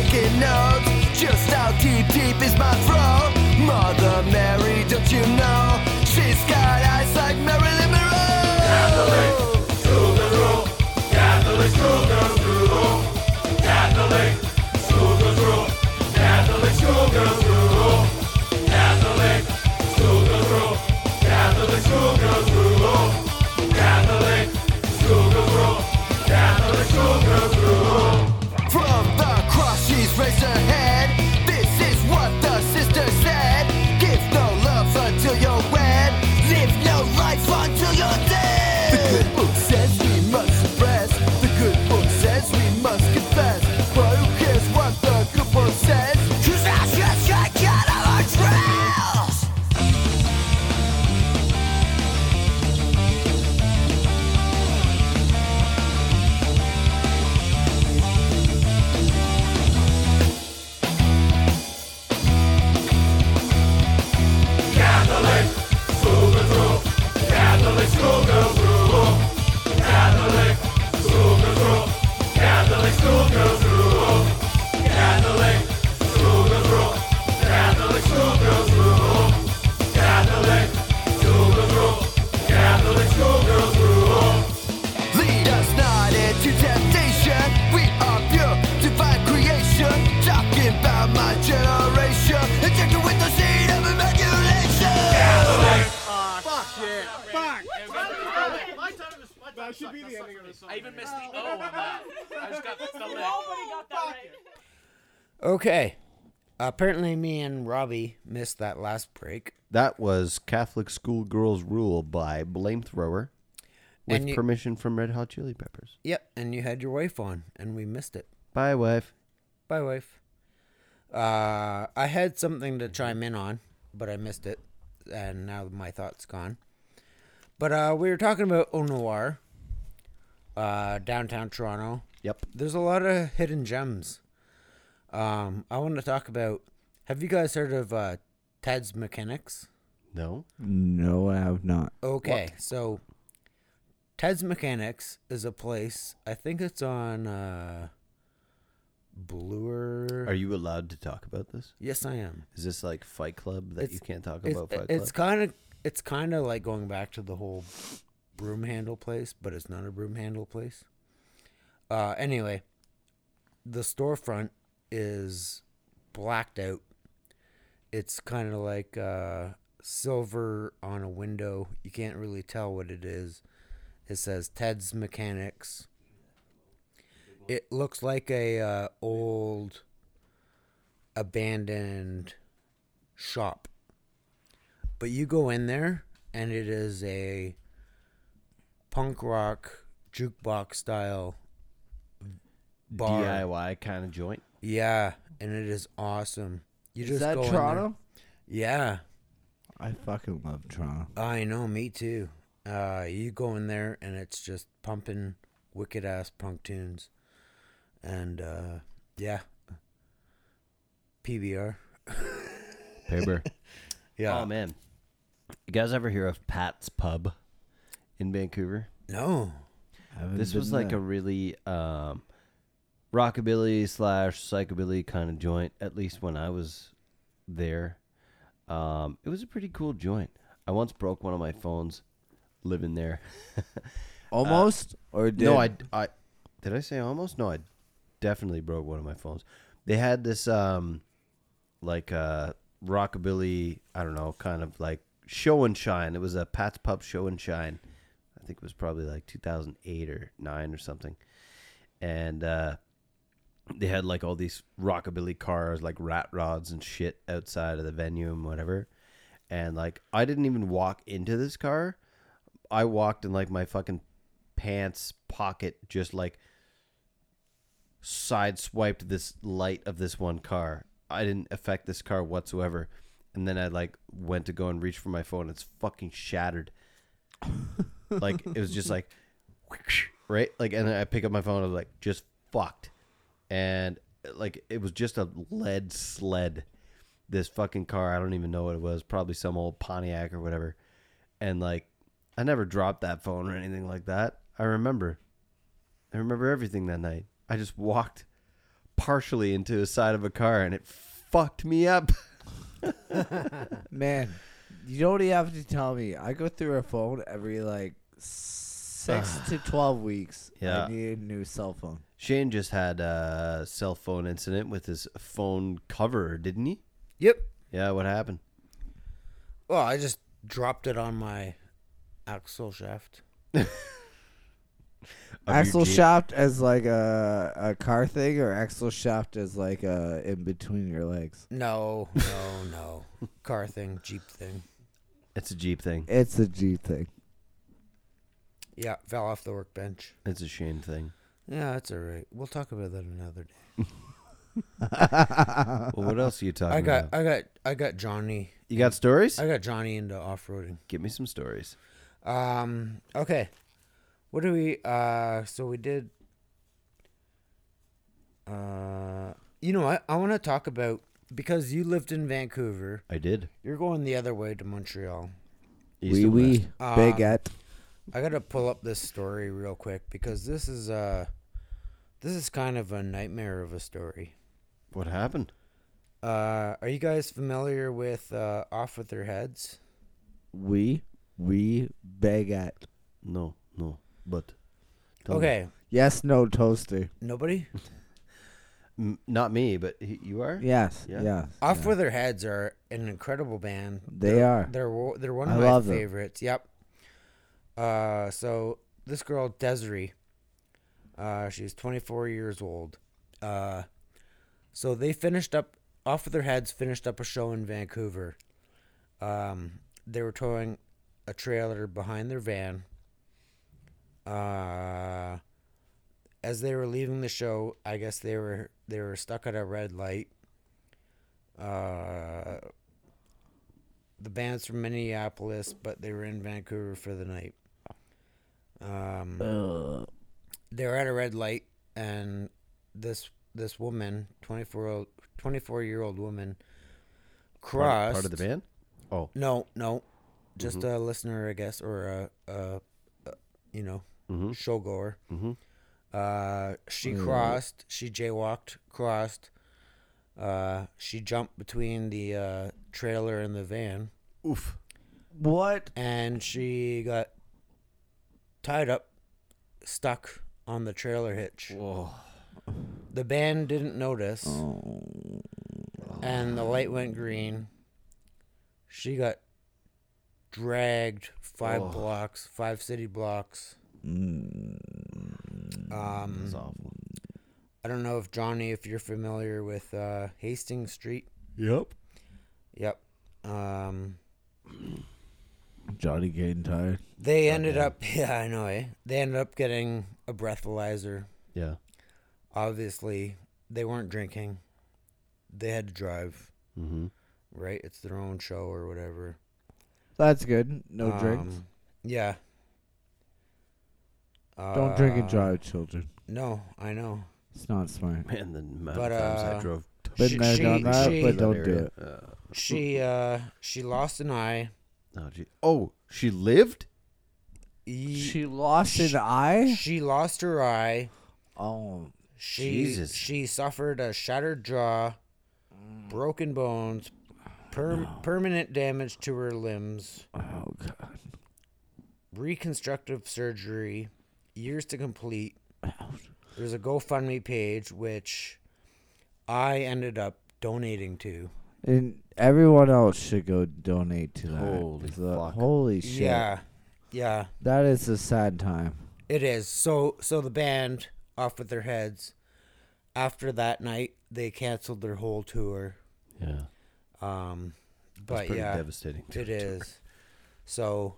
Taking notes. Just how deep, deep is my throat? Apparently, me and Robby missed that last break. That was Catholic Schoolgirls Rule by Blame Thrower with you- permission from Red Hot Chili Peppers. Yep, and you had your wife on, and we missed it. Bye, wife. Bye, wife. Uh, I had something to chime in on, but I missed it, and now my thought's gone. But uh, we were talking about O.Noir, uh, downtown Toronto. Yep. There's a lot of hidden gems. Um, I want to talk about. Have you guys heard of uh, Ted's Mechanics? No? No, I have not. Okay, so Ted's Mechanics is a place. I think it's on uh, Bloor. Are you allowed to talk about this? Yes, I am. Is this like Fight Club that you can't talk about Fight it's Club? kind of it's kind of like going back to the whole broom handle place, but it's not a broom handle place. Uh, anyway, the storefront is blacked out. It's kind of like uh, silver on a window. You can't really tell what it is. It says Ted's Mechanics. It looks like a uh, old abandoned shop. But you go in there and it is a punk rock jukebox style bar. DIY kind of joint. Yeah, and it is awesome. You Is just that go in there- Toronto? Yeah, I fucking love Toronto. I know, me too. Uh, you go in there and it's just pumping wicked ass punk tunes, and uh, yeah, PBR. [laughs] Paper. Yeah. Oh, man. You guys ever hear of Pat's Pub in Vancouver? No. This was like a really um, rockabilly slash psychobilly kind of joint, at least when I was there. Um, it was a pretty cool joint. I once broke one of my phones living there. [laughs] almost or did No, I, I did I say almost? No, I definitely broke one of my phones. They had this um like uh rockabilly, I don't know, kind of like show and shine. It was a Pat's Pub show and shine. I think it was probably like 2008 or 9 or something. And uh they had like all these rockabilly cars like rat rods and shit outside of the venue and whatever. And like I didn't even walk into this car. I walked in like my fucking pants pocket just like side swiped this light of this one car. I didn't affect this car whatsoever. And then I like went to go and reach for my phone. It's fucking shattered. like it was just like [laughs] right? Like and I pick up my phone, I was like, just fucked. And uh, like it was just a lead sled. This fucking car, I don't even know what it was, probably some old Pontiac or whatever. And like I never dropped that phone or anything like that. I remember. I remember everything that night. I just walked partially into the side of a car and it fucked me up. [laughs] Man, you don't even have to tell me. I go through a phone every like six to twelve weeks. Yeah. I need a new cell phone. Shane just had a cell phone incident with his phone cover, didn't he? Yep. Yeah, what happened? Well, I just dropped it on my axle shaft. [laughs] Axle Jeep? shaft as like a a car thing, or axle shaft as like a in between your legs. No, no, no. [laughs] Car thing, Jeep thing. It's a Jeep thing. It's a G thing. Yeah, fell off the workbench. It's a Shane thing. Yeah, that's all right. We'll talk about that another day. [laughs] Well, what else are you talking I got, about? I got, I got Johnny. You got stories? I got Johnny into off roading. Give me some stories. Um. Okay. What do we? Uh. So we did. Uh. You know what? I want to talk about because you lived in Vancouver. I did. You're going the other way to Montreal. East Wee and wee west. Baguette. I gotta pull up this story real quick because this is uh This is kind of a nightmare of a story. What happened? Uh, are you guys familiar with uh, Off with Their Heads? We we beg at. No, no. But tell me. Okay, Yes, no toaster. nobody. [laughs] M- not me, but he, you are. Yes. Yeah. Yes. Off yeah. with Their Heads are an incredible band. They They're- are. They're they're one I of my love them. favorites. Yep. Uh, so this girl Desiree, uh, she's 24 years old. Uh, so they finished up off with their heads. Finished up a show in Vancouver. Um, they were towing a trailer behind their van. Uh, as they were leaving the show, I guess they were they were stuck at a red light. Uh, the band's from Minneapolis, but they were in Vancouver for the night. Um, Ugh. they were at a red light, and this this woman, 24 old, 24 year old woman, Part, crossed. part of the band. Oh, No, no, just a listener, I guess, or a, a, a you know, Mhm. showgoer. mm-hmm. Uh, she Mm. crossed. She jaywalked, crossed. Uh, she jumped between the uh, trailer and the van, oof. What? and she got tied up, stuck on the trailer hitch. Whoa. The band didn't notice, Oh. and the light went green. She got dragged five Oh. blocks, five city blocks. Mm. Um, That's awful. I don't know if Johnny, if you're familiar with uh, Hastings Street. Yep. Yep. Um, Johnny getting tired. they ended damn. up, [laughs] yeah, I know, eh? They ended up getting a breathalyzer. Yeah. Obviously, they weren't drinking. They had to drive, Mm-hmm. right? It's their own show or whatever. That's good. No drinks. Um, Yeah. Don't drink and Uh, drive, children. No, I know. It's not smart. Man, the amount But, of times I uh, drove to Been She- there, done that, she- but don't do it. Uh, She uh she lost an eye. oh, gee. oh, she lived. Ye- She lost an eye. she lost her eye. Oh, She Jesus. she suffered a shattered jaw, broken bones, per- permanent damage to her limbs, oh god. reconstructive surgery, years to complete. There's a GoFundMe page which I ended up donating to. And everyone else should go donate to that. Holy 'cause, uh, fuck. Holy shit. Yeah. Yeah. That is a sad time. It is. So so the band off with their heads. After that night, they canceled their whole tour. Yeah. Um That's but pretty yeah, devastating. to- it. So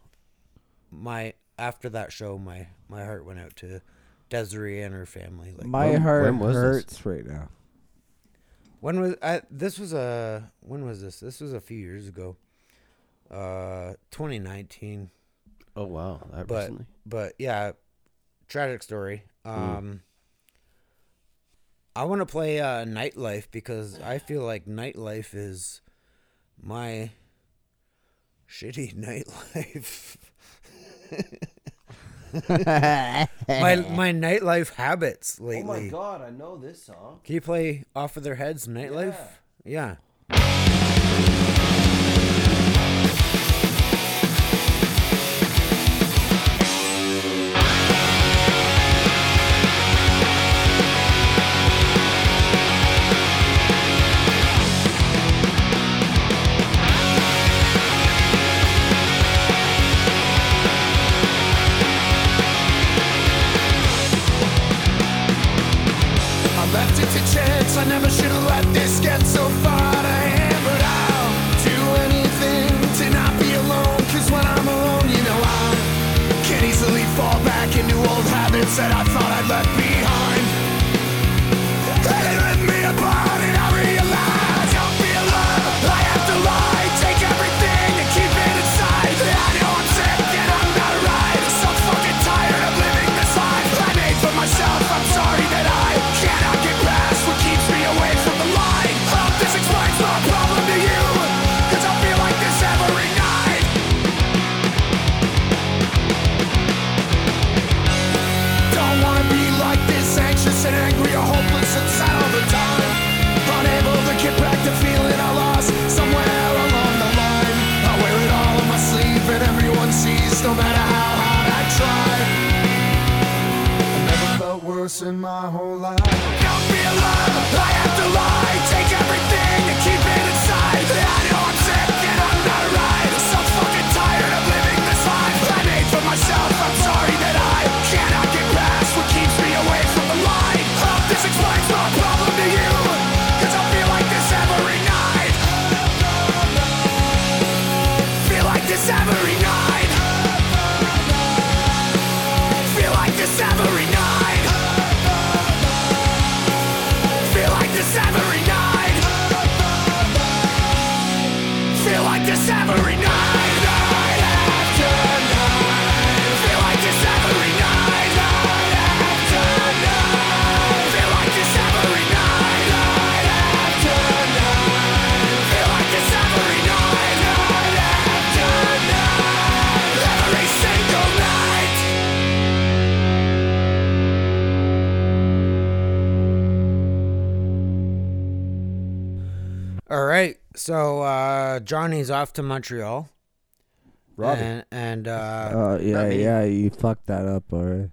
my after that show my my heart went out to Desiree and her family. Like My when- heart when was this? hurts right now. when was I this was a when was this? This was a few years ago. Uh 2019. Oh wow, that But- recently. But yeah, tragic story. Um I want to play uh, Nightlife because I feel like Nightlife is my shitty [laughs] nightlife. [laughs] my my nightlife habits lately. Oh my god, I know this song. Can you play off of their heads Nightlife? Yeah. I in my whole life. Johnny's off to Montreal. Robby, And, and uh, Oh yeah, me. yeah. You fucked that up, alright.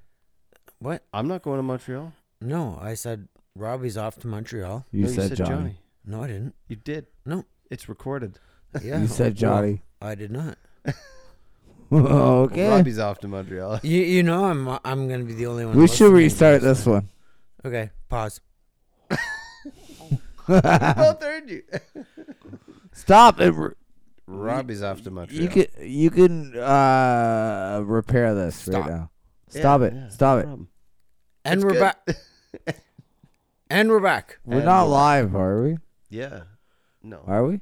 what? I'm not going to Montreal. No, I said Robby's off to Montreal. You, No, said, Johnny. No, I didn't. You did. No. It's recorded. Yeah. You said well, Johnny. I did not. [laughs] okay. Robby's off to Montreal. [laughs] You you know I'm I'm gonna be the only one. we should restart this one. Okay, pause. [laughs] Both heard you. Stop it. r- Robby's off to Montreal. You can you can uh repair this Stop. right now. Yeah, Stop it. yeah, Stop no it. problem. And It's we're good. back. [laughs] And we're back. We're And not we're- live, are we? Yeah. No. Are we?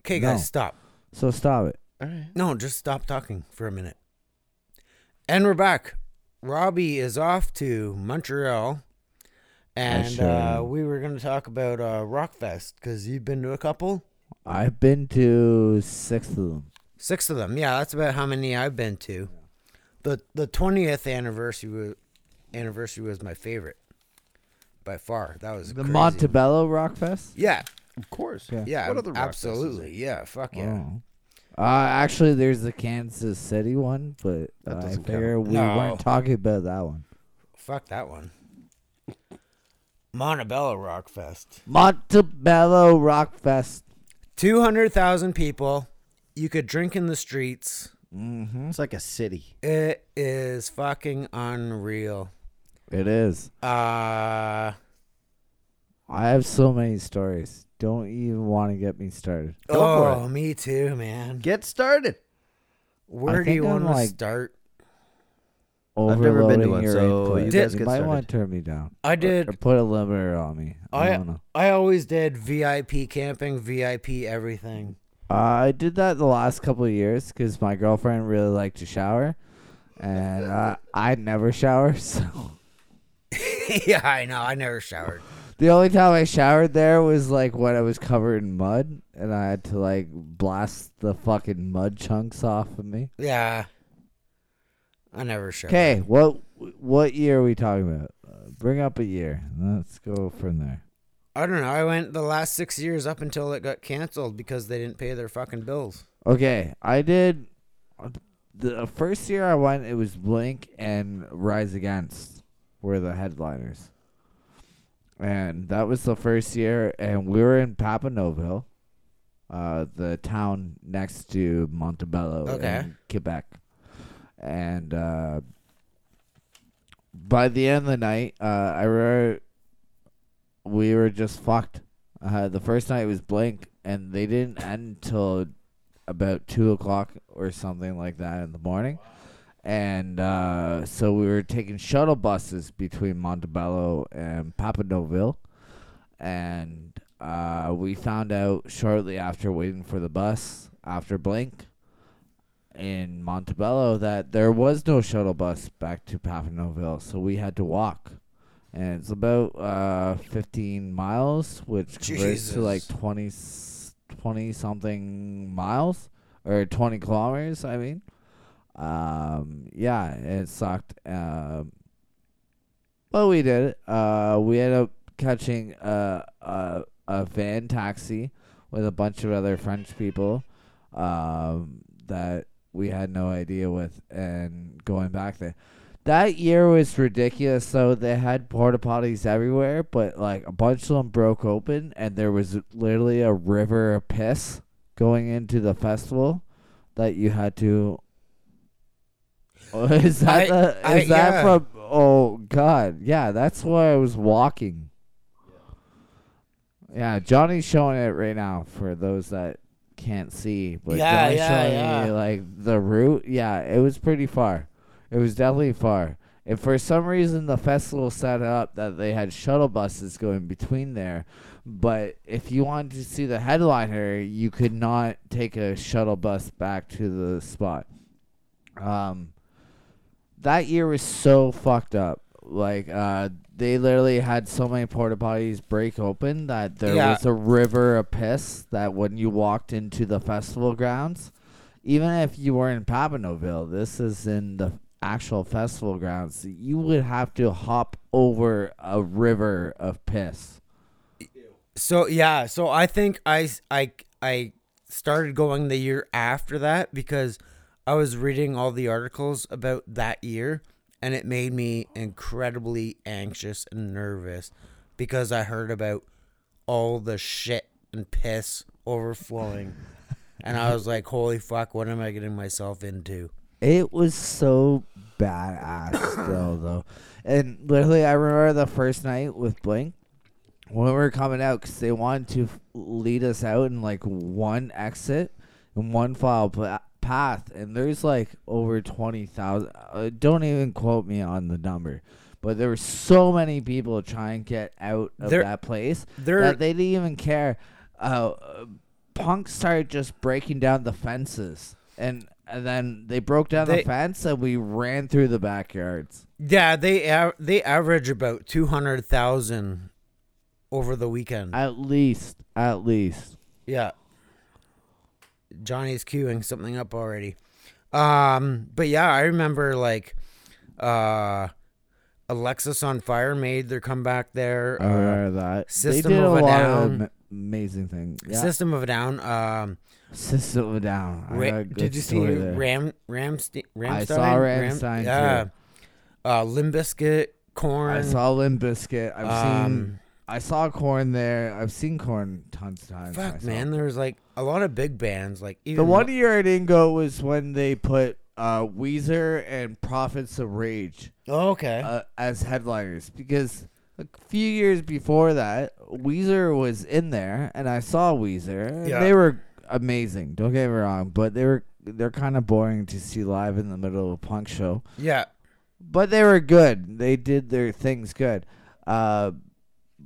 Okay, No. guys, stop. So stop it. All right. No, just stop talking for a minute. And we're back. Robby is off to Montreal, and sure uh, am. we were going to talk about uh, Rockfest because you've been to a couple, I've been to six of them. six of them. Yeah, that's about how many I've been to. the The twentieth anniversary was, anniversary was my favorite by far. That was The crazy. Montebello Rock Fest. Yeah, Of course. Yeah. yeah, What other rock fest absolutely. Yeah, fuck yeah. Oh. Uh, actually, there's the Kansas City one, but That I doesn't figure we No. weren't talking about that one. Fuck that one. Montebello Rock Fest. Montebello Rock Fest. 200,000 people. You could drink in the streets. Mm-hmm. It's like a city. It is fucking unreal. It is. Uh, I have so many stories. Don't even want to get me started. Go oh, me too, man. Get started. Where do you want to like- start? I've never been to Overloading one, your so input. you guys get might started. want to turn me down. I did. Or did. put a limiter on me. I, I don't know. I always did VIP camping, VIP everything. Uh, I did that the last couple of years because my girlfriend really liked to shower, and uh, I never shower. [laughs] So [laughs] yeah, I know. I never showered. the only time I showered there was like when I was covered in mud, and I had to like blast the fucking mud chunks off of me. Yeah. I never showered. Okay, what what year are we talking about? Uh, bring up a year. Let's go from there. I don't know. I went the last six years up until it got canceled because they didn't pay their fucking bills. Okay, I did. uh, The first year I went, it was Blink and Rise Against were the headliners, and that was the first year. And we were in Papineauville, uh, the town next to Montebello Okay. in Quebec, and uh, by the end of the night, uh, I remember we were just fucked. Uh, the first night was Blink, and they didn't end until about two o'clock or something like that in the morning. And uh, so we were taking shuttle buses between Montebello and Papineauville. And uh, we found out shortly after waiting for the bus after Blink in Montebello that there was no shuttle bus back to Papineauville. So we had to walk. And it's about uh, 15 miles, which converts to like Jesus. 20, s- 20 something miles or 20 kilometers, I mean. Um, yeah, it sucked. Um, but we did it. Uh, we ended up catching a, a, a van taxi with a bunch of other French people um, that we had no idea with and going back there. That year was ridiculous. So they had porta potties everywhere, but like a bunch of them broke open, and there was literally a river of piss going into the festival that you had to. Oh, [laughs] is that I- the, I- is that yeah. from? Oh God, yeah, that's why I was walking. Yeah, Johnny's showing it right now for those that can't see. But Yeah, yeah, showing yeah. like the route. Yeah, it was pretty far. It was definitely far. And for some reason, the festival set up that they had shuttle buses going between there. But if you wanted to see the headliner, you could not take a shuttle bus back to the spot. Um, that year was so fucked up. Like, uh, they literally had so many porta potties break open that there Yeah. was a river of piss that when you walked into the festival grounds, even if you were in Papineauville, this is in the actual festival grounds, you would have to hop over a river of piss. So yeah, so I think I I I started going the year after that because I was reading all the articles about that year and it made me incredibly anxious and nervous because I heard about all the shit and piss overflowing. and I was like, "Holy fuck, what am I getting myself into?" It was so badass still though. And literally I remember the first night with Blink when we were coming out cuz they wanted to lead us out in like one exit and one file pa- path and there's like over 20,000 uh, don't even quote me on the number. But there were so many people trying to get out of There- that place there- that they didn't even care. Uh, uh, Punk started just breaking down the fences, and, and then they broke down They- the fence, and we ran through the backyards. Yeah, they they average about 200,000 over the weekend. At least, at least. Yeah. Johnny's queuing something up already. Um, but yeah, I remember like uh Alexisonfire made their comeback there. I Uh, remember that. System they did of a a Down. of amazing thing. Yeah. System of a Down. Um, System of a Down. Ra- a did you see there. Ram Rammstein? Rammstein? I saw Rammstein, yeah. too. Uh, Limbiskit, Korn. I saw Limp Bizkit. I've seen. I saw Korn there. I've seen Korn tons of times. Fuck, man, there was like a lot of big bands. Like even The one year I didn't go was when they put uh, Weezer and Prophets of Rage Oh, okay. uh, as headliners because a few years before that, Weezer was in there, and I saw Weezer. and Yeah. They were amazing. Don't get me wrong, but they were they're kind of boring to see live in the middle of a punk show. yeah. But they were good. They did their things good. Uh,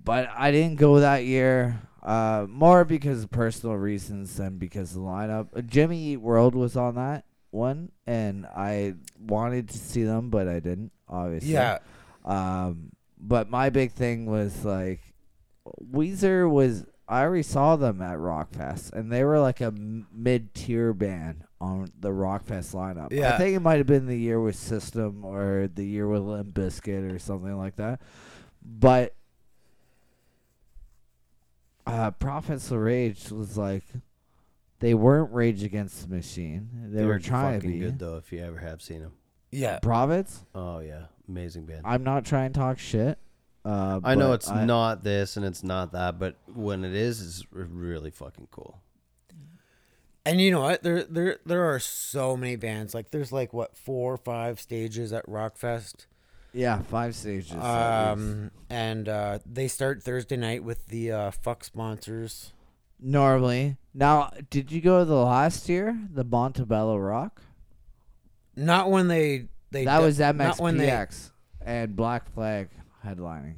but I didn't go that year. Uh, more because of personal reasons than because of the lineup. Uh, Jimmy Eat World was on that one, and I wanted to see them, but I didn't. Obviously. Yeah. Um, but my big thing was like, Weezer was. I already saw them at Rockfest, and they were like a m- mid-tier band on the Rockfest lineup. Yeah. I think it might have been the year with System or the year with Limp Bizkit or something like that. But uh, Prophets of Rage was like, they weren't Rage Against the Machine. They, were They're trying to fucking be. good though. If you ever have seen them. Yeah. Prophets. Oh yeah, amazing band. I'm not trying to talk shit. Uh, I know it's I- not this and it's not that, but when it is, it's really fucking cool. And you know what? There there there are so many bands. Like there's like what four or five stages at Rockfest. Yeah, five stages. Um and uh they start Thursday night with the uh fuck sponsors. Normally. Now, did you go to the last year, the Montebello Rock? Not when they they that d- was not when they MXPX and Black Flag headlining.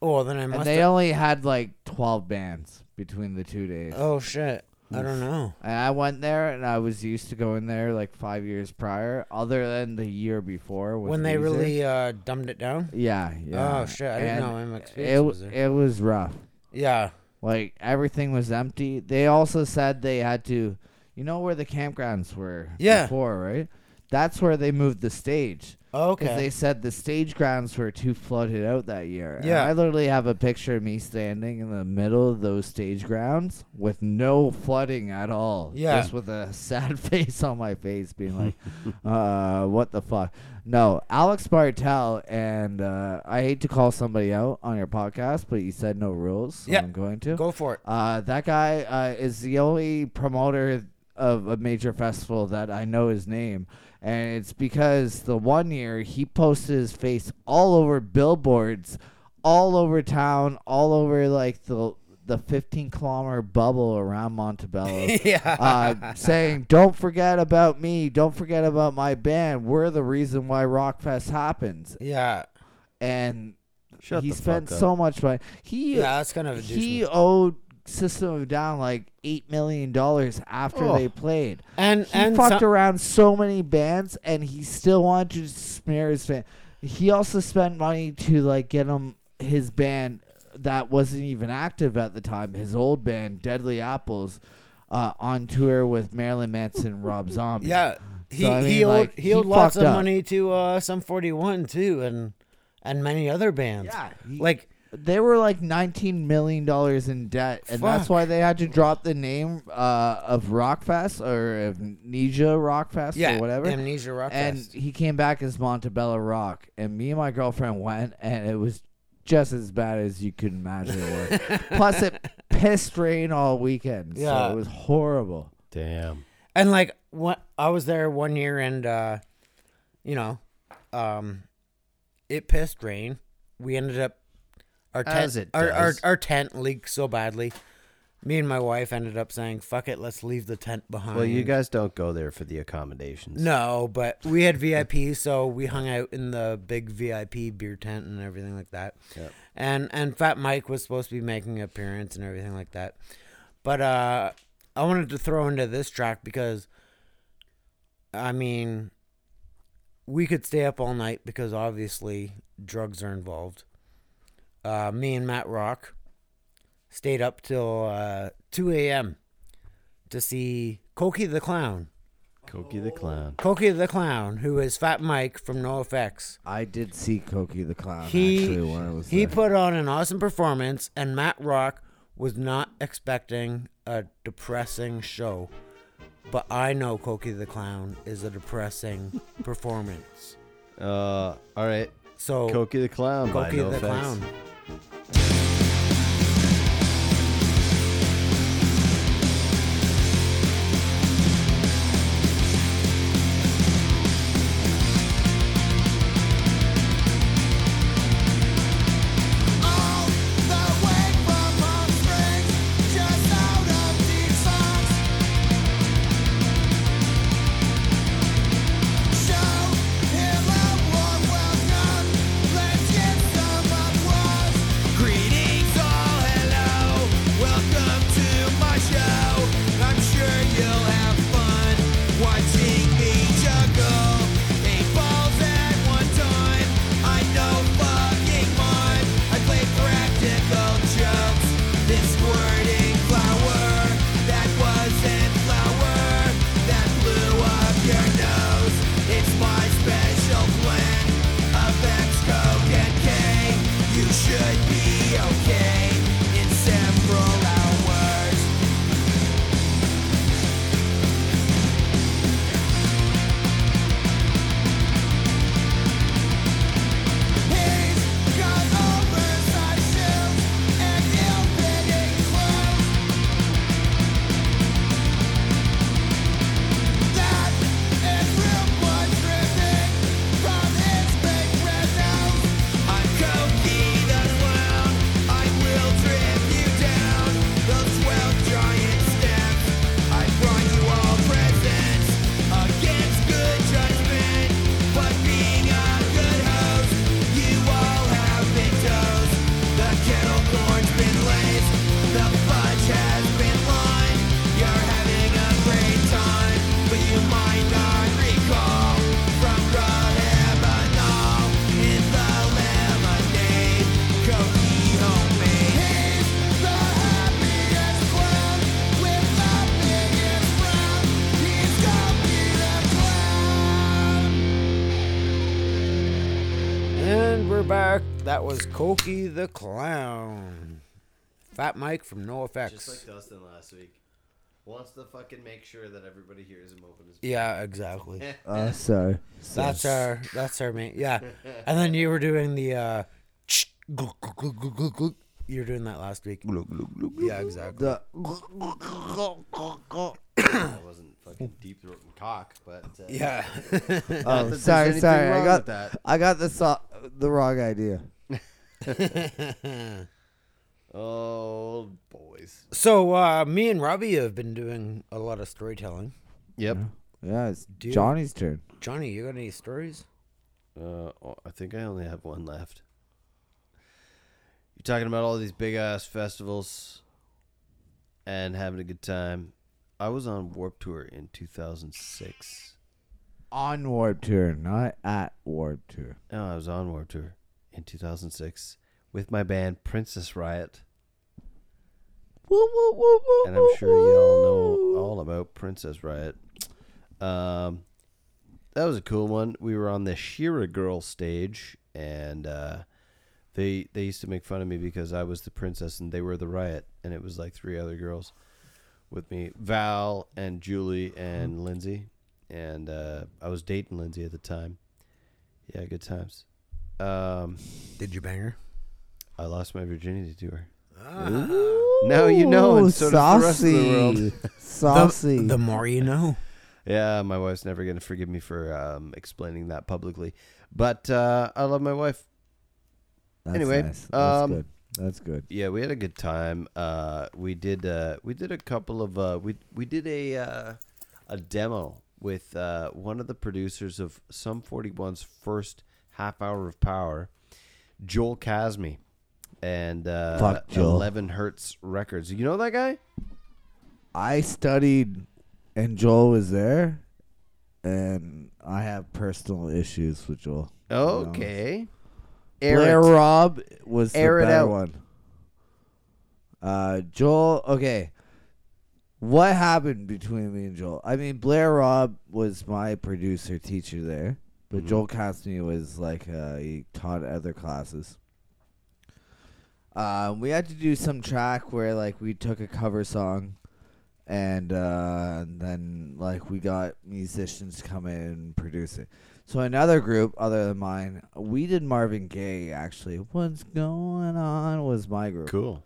Oh, then I And they have- only had like 12 bands between the two days. Oh shit. I don't know. And I went there and I was used to going there like five years prior, other than the year before. With When they Weezer. really uh dumbed it down? Yeah, yeah. Oh shit, I didn't And know MXPX It, was there. it was rough. Yeah. Like everything was empty. They also said they had to, you know, where the campgrounds were Yeah. before, right? That's where they moved the stage. Okay. they said the stage grounds were too flooded out that year. And Yeah. I literally have a picture of me standing in the middle of those stage grounds with no flooding at all. Yeah. Just with a [laughs] sad face on my face, being like, [laughs] uh, what the fuck? No, Alex Martel, and uh, I hate to call somebody out on your podcast, but you said no rules. So Yeah. I'm going to. Go for it. Uh, that guy uh, is the only promoter of a major festival that I know his name. And it's because the one year he posted his face all over billboards, all over town, all over like the the 15 kilometer bubble around Montebello, [laughs] yeah. uh, saying, "Don't forget about me. Don't forget about my band. We're the reason why Rockfest happens." yeah. And Shut he spent so much money. He Yeah, that's kind of a he owed System of Down like eight million dollars after Oh. they played. And He and fucked some- around so many bands, and he still wanted to smear his fan. He also spent money to like get him his band that wasn't even active at the time. His old band, Deadly Apples, uh, on tour with Marilyn Manson, Rob Zombie. yeah, he So, I he owed like, he owed he lots of up. money to uh, Sum 41 too, and and many other bands. yeah. he- Like they were like nineteen million dollars in debt, and that's why they had to drop the name uh, of Rockfest or of Amnesia Rockfest yeah, or whatever. Amnesia Rock and he came back as Montebello Rock, and me and my girlfriend went, and it was just as bad as you could imagine it was. [laughs] Plus, it pissed rain all weekend, Yeah. so it was horrible. Damn. And like what I was there one year and uh you know, um it pissed rain. We ended up our tent As it our, our does. our tent leaked so badly. Me and my wife ended up saying, "Fuck it, let's leave the tent behind." Well, you guys don't go there for the accommodations. No, but we had VIP, so we hung out in the big VIP beer tent and everything like that. Yep. And and Fat Mike was supposed to be making an appearance and everything like that. But uh I wanted to throw into this track because I mean we could stay up all night because obviously drugs are involved. Uh me and Matt Rock stayed up till uh 2 a.m. to see Cokie the Clown. Cokie the Clown. Cokie the Clown, who is Fat Mike from NoFX. I did see Cokie the Clown He actually when I was he there. put on an awesome performance, and Matt Rock was not expecting a depressing show. But I know Cokie the Clown is a depressing [laughs] performance. Uh, all right. So Cokie the Clown. by No the Offense. Clown. Was Cokie the Clown. Fat Mike from NoFX. Just like Dustin last week. Wants to fucking make sure that everybody hears him open his. Mouth. Yeah, exactly. [laughs] Uh, sorry. That's our that's our main yeah. [laughs] And then you were doing the uh gluk, gluk, gluk, gluk, gluk, gluk. you were doing that last week. Yeah, exactly. The [coughs] [coughs] I wasn't fucking deep and cock, but uh, [laughs] Yeah. [laughs] oh, sorry, sorry. I got that. I got the so- the wrong idea. [laughs] Oh boys. so uh me and Robbie have been doing a lot of storytelling. Yep. Yeah, it's Dude. Johnny's turn. Johnny, you got any stories? Uh, oh, I think I only have one left. You're talking about all these big ass festivals and having a good time. I was on Warp Tour in 2006. On Warp Tour, not at Warp Tour. No, I was on Warp Tour in 2006 with my band Princess Riot, Woo, woo, woo, woo, and I'm sure you all know all about Princess Riot. Um, that was a cool one. We were on the Shira Girl stage, and uh, they they used to make fun of me because I was the princess and they were the Riot, and it was like three other girls with me, Val and Julie and Lindsay, and uh, I was dating Lindsay at the time. Yeah, good times. Um, Did you bang her? I lost my virginity to her. Now you know, and so does the rest of the world. Saucy. The more you know. Yeah, my wife's never gonna forgive me for um, explaining that publicly, but uh, I love my wife. That's anyway, nice. That's um, good. That's good. Yeah, we had a good time. Uh, we did uh, we did a couple of uh, we we did a uh, a demo with uh, one of the producers of Sum 41's first half hour of power, Joel Casmi, and uh, Fuck Joel. 11 Hertz Records. You know that guy? I studied, and Joel was there, and I have personal issues with Joel. Okay. Air Blair it. Rob was the Air it better out. one. Uh, Joel. Okay, what happened between me and Joel? I mean, Blair Rob was my producer teacher there, but Mhm. Joel Castney was like uh, he taught other classes. Um, we had to do some track where like we took a cover song, and, uh, and then like we got musicians to come in and produce it. So another group other than mine, we did Marvin Gaye actually. What's going on was my group. Cool.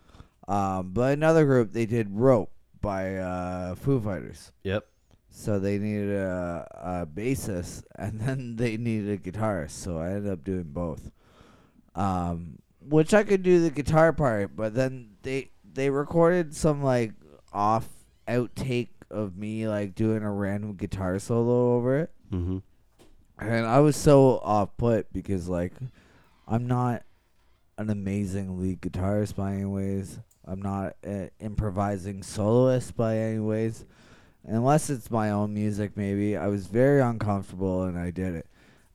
Um, but another group they did Rope by uh, Foo Fighters. Yep. So they needed a, a bassist [laughs] and then they needed a guitarist. So I ended up doing both. Um, which I could do the guitar part, but then they they recorded some like off outtake of me like doing a random guitar solo over it. Mm-hmm. And I was so off put because like I'm not an amazing lead guitarist by any ways. I'm not an improvising soloist by any ways. Unless it's my own music maybe. I was very uncomfortable and I did it.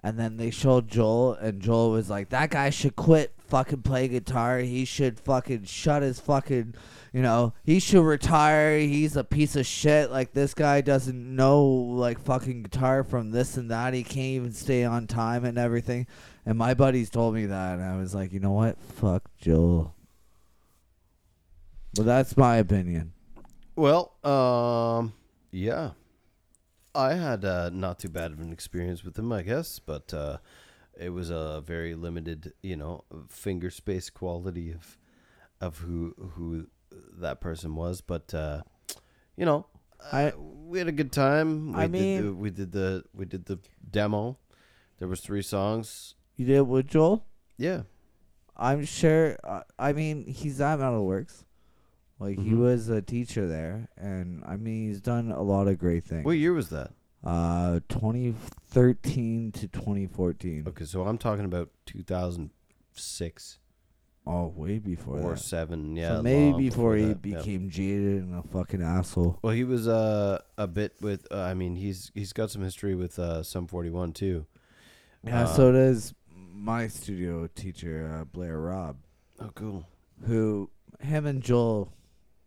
And then they showed Joel and Joel was like, That guy should quit fucking play guitar. He should fucking shut his fucking you know, he should retire. He's a piece of shit. Like this guy doesn't know like fucking guitar from this and that. He can't even stay on time and everything. And my buddies told me that, and I was like, you know what? Fuck Joel. But that's my opinion. Well, um, yeah, I had uh, not too bad of an experience with him, I guess, but uh, it was a very limited, you know, finger space quality of of who who that person was. But uh, you know, I- uh, we had a good time. We I did the, mean- we did the we did the demo. There was three songs. You did it with Joel? Yeah, I'm sure. Uh, I mean, he's at Metalworks. Like he Mhm. was a teacher there, and I mean, he's done a lot of great things. what year was that? Uh, 2013 to 2014. Okay, so I'm talking about 2006 Oh, way before or that. seven. Yeah, so maybe long before he that, yeah. became jaded and a fucking asshole. Well, he was uh, a bit with. Uh, I mean, he's he's got some history with uh, Sum forty one too. Yeah, Uh, so does my studio teacher, uh, Blair Robb, Oh, cool. who him and Joel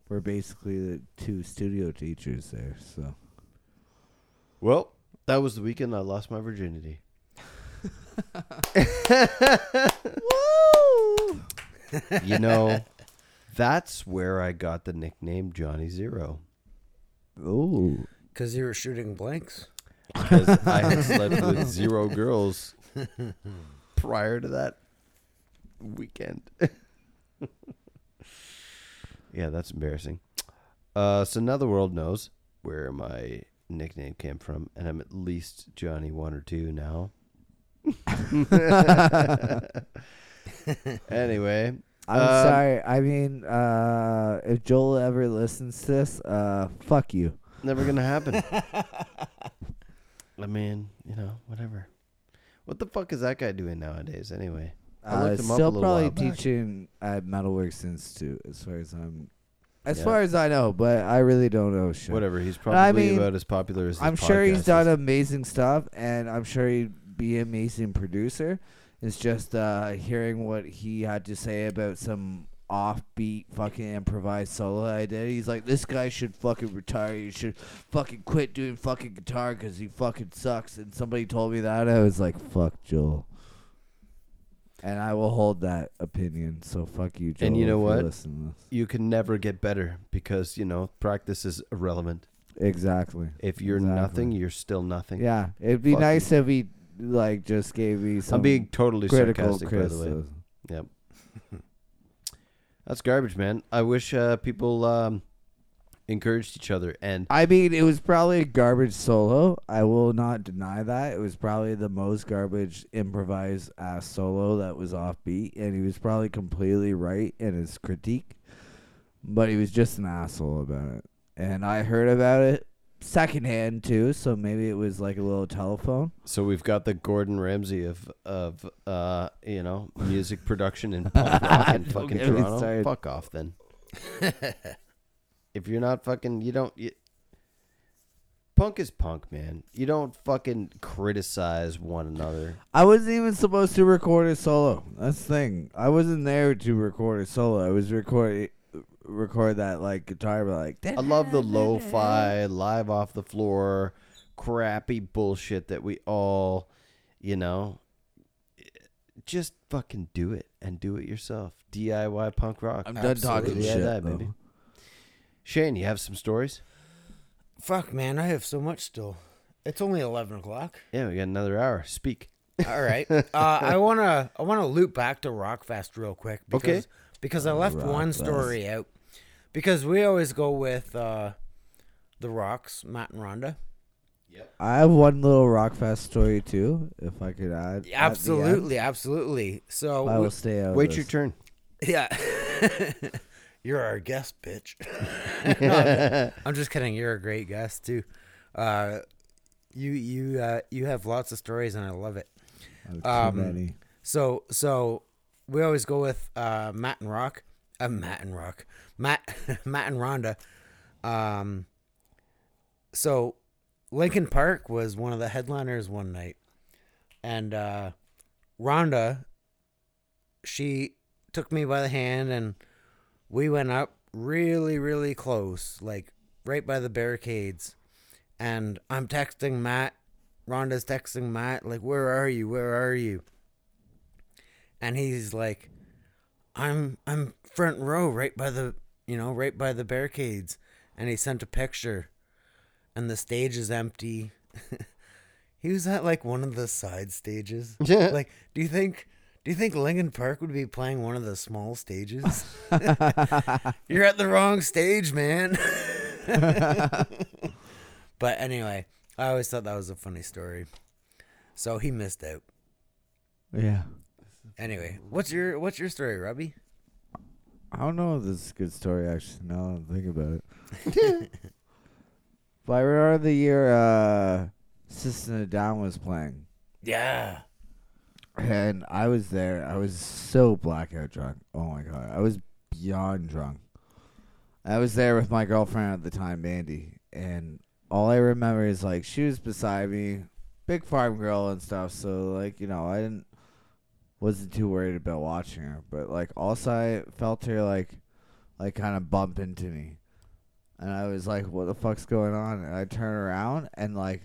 were basically the two studio teachers there. So Well, that was the weekend I lost my virginity. [laughs] [laughs] you know, that's where I got the nickname Johnny Zero. Ooh. Because you were shooting blanks. because I had [laughs] slept with zero girls prior to that weekend. [laughs] yeah, that's embarrassing. Uh, so now the world knows where my nickname came from, and I'm at least Johnny one or two now. [laughs] anyway, [laughs] I'm Um, sorry. I mean, uh, if Joel ever listens to this, uh, fuck you. never gonna happen. [laughs] I mean, you know, whatever. What the fuck is that guy doing nowadays? Anyway, I Uh, looked him up a still probably teaching at Metalworks Institute, as far as I'm, as Yeah. far as I know. But I really don't know shit. Whatever. He's I probably mean, about as popular as. I'm sure he's done is. amazing stuff, and I'm sure he'd be an amazing producer. It's just uh, hearing what he had to say about some offbeat fucking improvised solo I did. He's like, this guy should fucking retire. He should fucking quit doing fucking guitar because he fucking sucks. And somebody told me that. I was like, fuck Joel. And I will hold that opinion. So fuck you, Joel. And you know what? this. You can never get better because you know practice is irrelevant. Exactly. If you're Exactly. nothing, you're still nothing. Yeah, it'd be Fuck nice if he like just gave me some. I'm being totally critical sarcastic, by the way. Yep. [laughs] That's garbage, man. I wish uh, people um, encouraged each other and I mean, it was probably a garbage solo. I will not deny that. It was probably the most garbage improvised ass solo that was offbeat, and he was probably completely right in his critique. But he was just an asshole about it, and I heard about it secondhand too. So maybe it was like a little telephone. so we've got the Gordon Ramsay of of uh, you know music production in [laughs] punk rock in Don't fucking get me Toronto. started. Fuck off then. [laughs] if you're not fucking, you don't. You, punk is punk, man. You don't fucking criticize one another. I wasn't even supposed to record a solo. That's the thing. I wasn't there to record a solo. I was recording record that like guitar, but like I love the lo-fi, [laughs] live off the floor, crappy bullshit that we all, you know, just fucking do it and do it yourself. DIY punk rock. I'm done talking Yeah, shit. that, though. baby. Shane, you have some stories? Fuck, man, I have so much still. It's only eleven o'clock. Yeah, we got another hour. Speak. All right. [laughs] Uh, I wanna I wanna loop back to Rockfest real quick. Because, Okay. Because I left one Rockfest. story out. Because we always go with uh, the Rocks, Matt and Rhonda. Yep. I have one little Rockfest story too, if I could add. at the. Absolutely, absolutely. So I we- will stay out. of Wait this. your turn. Yeah. [laughs] You're our guest, bitch. [laughs] No, I'm just kidding. You're a great guest too. Uh, you you uh, you have lots of stories and I love it. I too um, many. So so we always go with uh, Matt and Rock. Uh, Matt and Rock. Matt [laughs] Matt and Rhonda. Um. So Linkin Park was one of the headliners one night, and uh, Rhonda. She took me by the hand and we went up really really close, like right by the barricades. And I'm texting Matt. Rhonda's texting Matt, like, "Where are you? Where are you?" and he's like i'm i'm front row right by the you know right by the barricades and he sent a picture and the stage is empty [laughs] he was at like one of the side stages [laughs] like do you think do you think Linkin Park would be playing one of the small stages? [laughs] You're at the wrong stage, man. but anyway, I always thought that was a funny story. So he missed out. Yeah. Anyway, what's your what's your story, Robbie? I don't know if this is a good story actually. Now that I think about it. [laughs] but I remember the year uh, System of Down was playing, Yeah. and I was there. I was so blackout drunk. Oh my god, I was beyond drunk. I was there with my girlfriend at the time, Mandy, and all I remember is like she was beside me, big farm girl and stuff. So like you know, I didn't wasn't too worried about watching her, but like also I felt her like like kind of bump into me, and I was like, "What the fuck's going on?" And I turn around and like,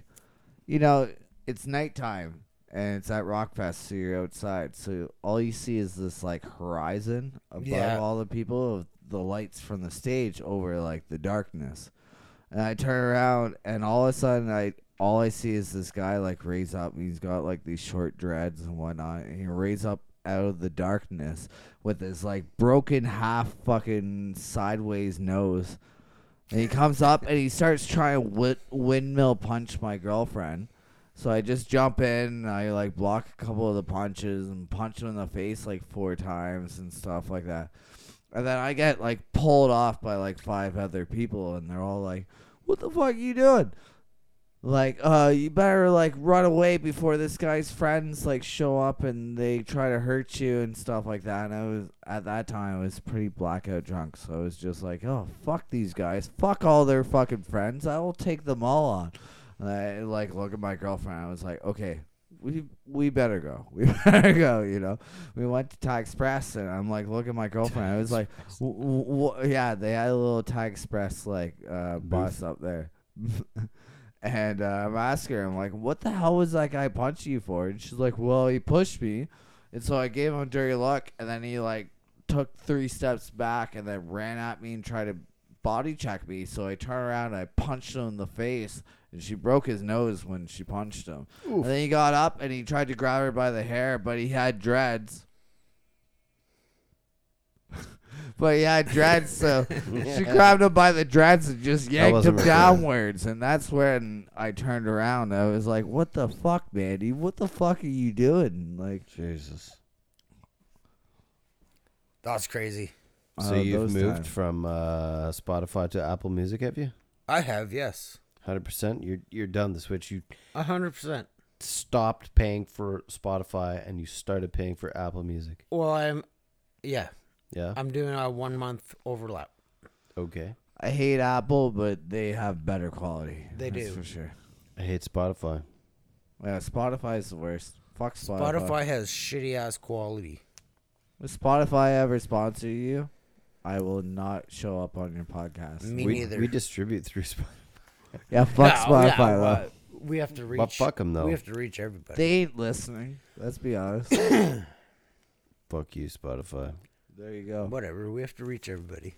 you know, it's nighttime, and it's at Rockfest, so you're outside. So all you see is this like horizon above Yeah. all the people of the lights from the stage over like the darkness. And I turn around, and all of a sudden, I all I see is this guy like raise up. and He's got like these short dreads and whatnot. And he raise up out of the darkness with his like broken half fucking sideways nose. And he comes up and he starts trying to wi- windmill punch my girlfriend. So I just jump in, I like block a couple of the punches and punch him in the face like four times and stuff like that. And then I get like pulled off by like five other people, and they're all like, "What the fuck are you doing?" Like, uh, you better like run away before this guy's friends like show up and they try to hurt you and stuff like that. And I was at that time I was pretty blackout drunk, so I was just like, "Oh fuck these guys, fuck all their fucking friends. I will take them all on." And I like look at my girlfriend. I was like, "Okay, we we better go. [laughs] We better go. You know, we went to Thai Express, and I'm like, look at my girlfriend. I was like, w- w- w- yeah, they had a little Thai Express like uh, bus up there. [laughs] and uh, I'm asking her, I'm like, what the hell was that guy punching you for? And she's like, well, he pushed me, and so I gave him a dirty look, and then he like took three steps back and then ran at me and tried to body check me. So I turned around and I punched him in the face, and she broke his nose when she punched him. And then he got up and he tried to grab her by the hair, but he had dreads. [laughs] but yeah, had dreads, so [laughs] she grabbed him by the dreads and just yanked him wasn't recorded. downwards. And that's when I turned around. I was like, "What the fuck, Mandy? What the fuck are you doing?" Like, Jesus. That's crazy. So uh, you've moved times. from uh, Spotify to Apple Music, have you? I have, yes. Hundred percent. You're you're done the switch. You A hundred percent. stopped paying for Spotify and you started paying for Apple Music. Well, I'm, yeah, Yeah. I'm doing a one month overlap. okay. I hate Apple, but they have better quality. They that's do. for sure. I hate Spotify. Yeah, Spotify is the worst. Fuck Spotify. Spotify has shitty ass quality. If Spotify ever sponsor you, I will not show up on your podcast. Me we, neither. we distribute through [laughs] Spotify. Yeah, fuck No, Spotify yeah, though. we have to reach. But fuck 'em, though. We have to reach everybody. They ain't listening. Let's be honest. [coughs] Fuck you, Spotify. There you go. Whatever. We have to reach everybody.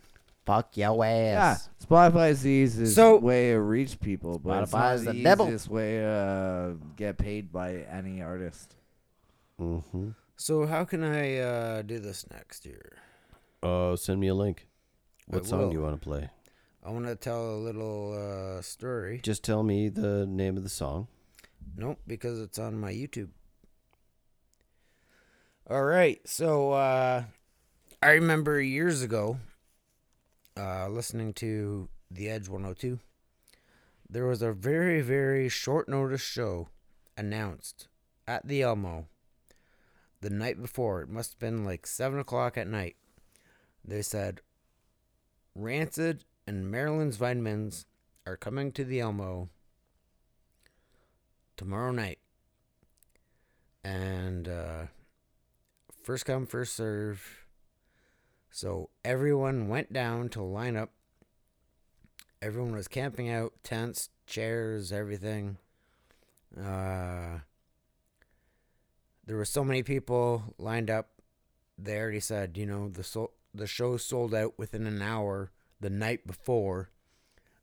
Fuck your Yeah, ass. Spotify is the easiest So- way to reach people, but it's Spotify not is the the devil. easiest way to uh, get paid by any artist. Mm-hmm. So how can I uh, do this next year? Oh, send me a link. What I song will. do you want to play? I want to tell a little uh, story. Just tell me the name of the song. Nope, because it's on my YouTube. All right, so uh, I remember years ago uh, listening to The Edge 102. There was a very, very short notice show announced at the Elmo the night before. It must have been like 7 o'clock at night. They said, Rancid and Marilyn's Vitamins are coming to the Elmo tomorrow night. And uh, first come, first serve. So everyone went down to line up. Everyone was camping out, tents, chairs, everything. Uh, there were so many people lined up. They already said, you know, the the show sold out within an hour the night before.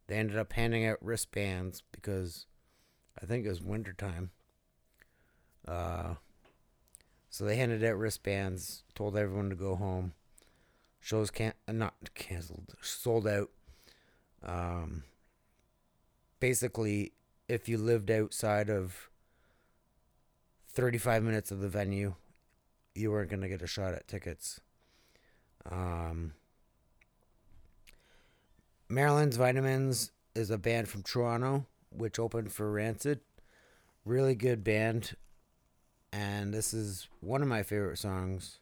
They ended up handing out wristbands because I think it was wintertime. Uh, so they handed out wristbands, told everyone to go home. Shows can't uh, not canceled, sold out. Um, basically, if you lived outside of 35 minutes of the venue, you weren't gonna get a shot at tickets. Um, Marilyn's Vitamins is a band from Toronto, which opened for Rancid. Really good band. And this is one of my favorite songs.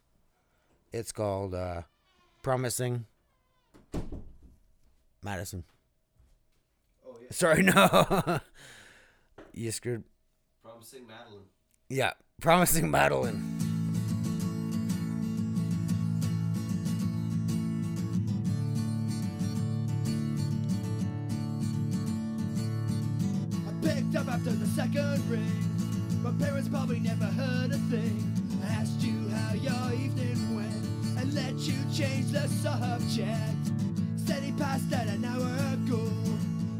It's called uh, Promising Madison. Oh, yeah. Sorry, no. [laughs] you screwed. Promising Madeline. Yeah, Promising Madeline. I picked up after the second ring. My parents probably never heard a thing. I asked you how your evening went and let you change the subject. Said he passed out an hour ago.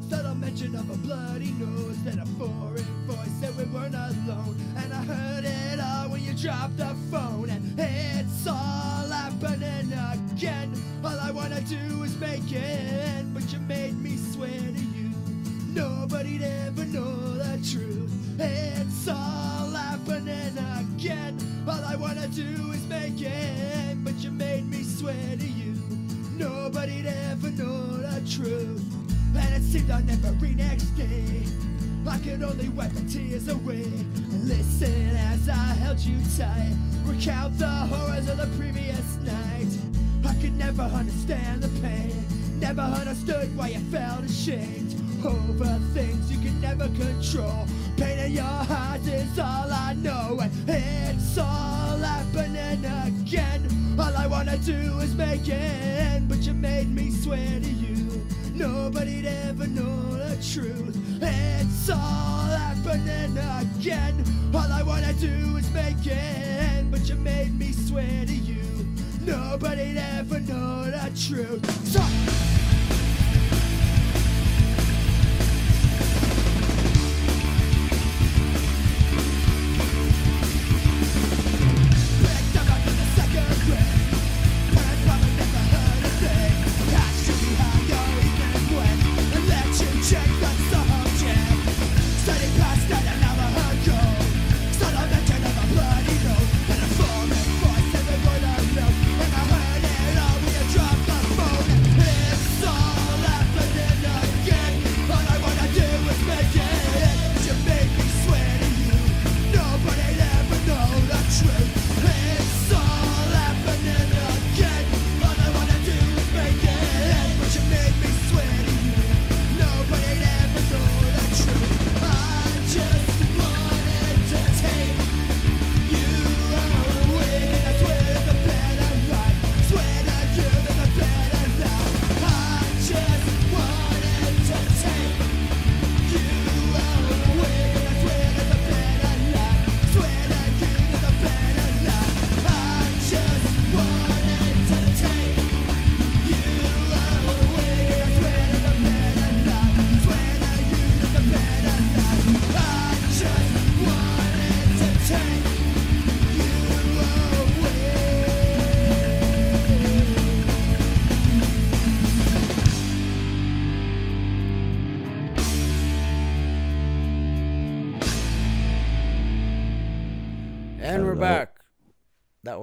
Subtle mention of a bloody nose, then a foreign voice said we weren't alone. And I heard it all when you dropped the phone. And it's all happening again. All I wanna do is make it end, but you made me swear to you. Nobody'd ever know the truth. It's all happening again. All I wanna do is make it but you made me swear to you. Nobody'd ever know the truth. And it seemed on every next day. I could only wipe the tears away and listen as I held you tight. Recount the horrors of the previous night. I could never understand the pain. Never understood why you felt ashamed over things you can never control. Pain in your heart is all I know, and it's all happening again. All I wanna do is make it end, but you made me swear to you. Nobody'd ever know the truth. It's all happening again. All I wanna do is make it end, but you made me swear to you. Nobody'd ever know the truth. So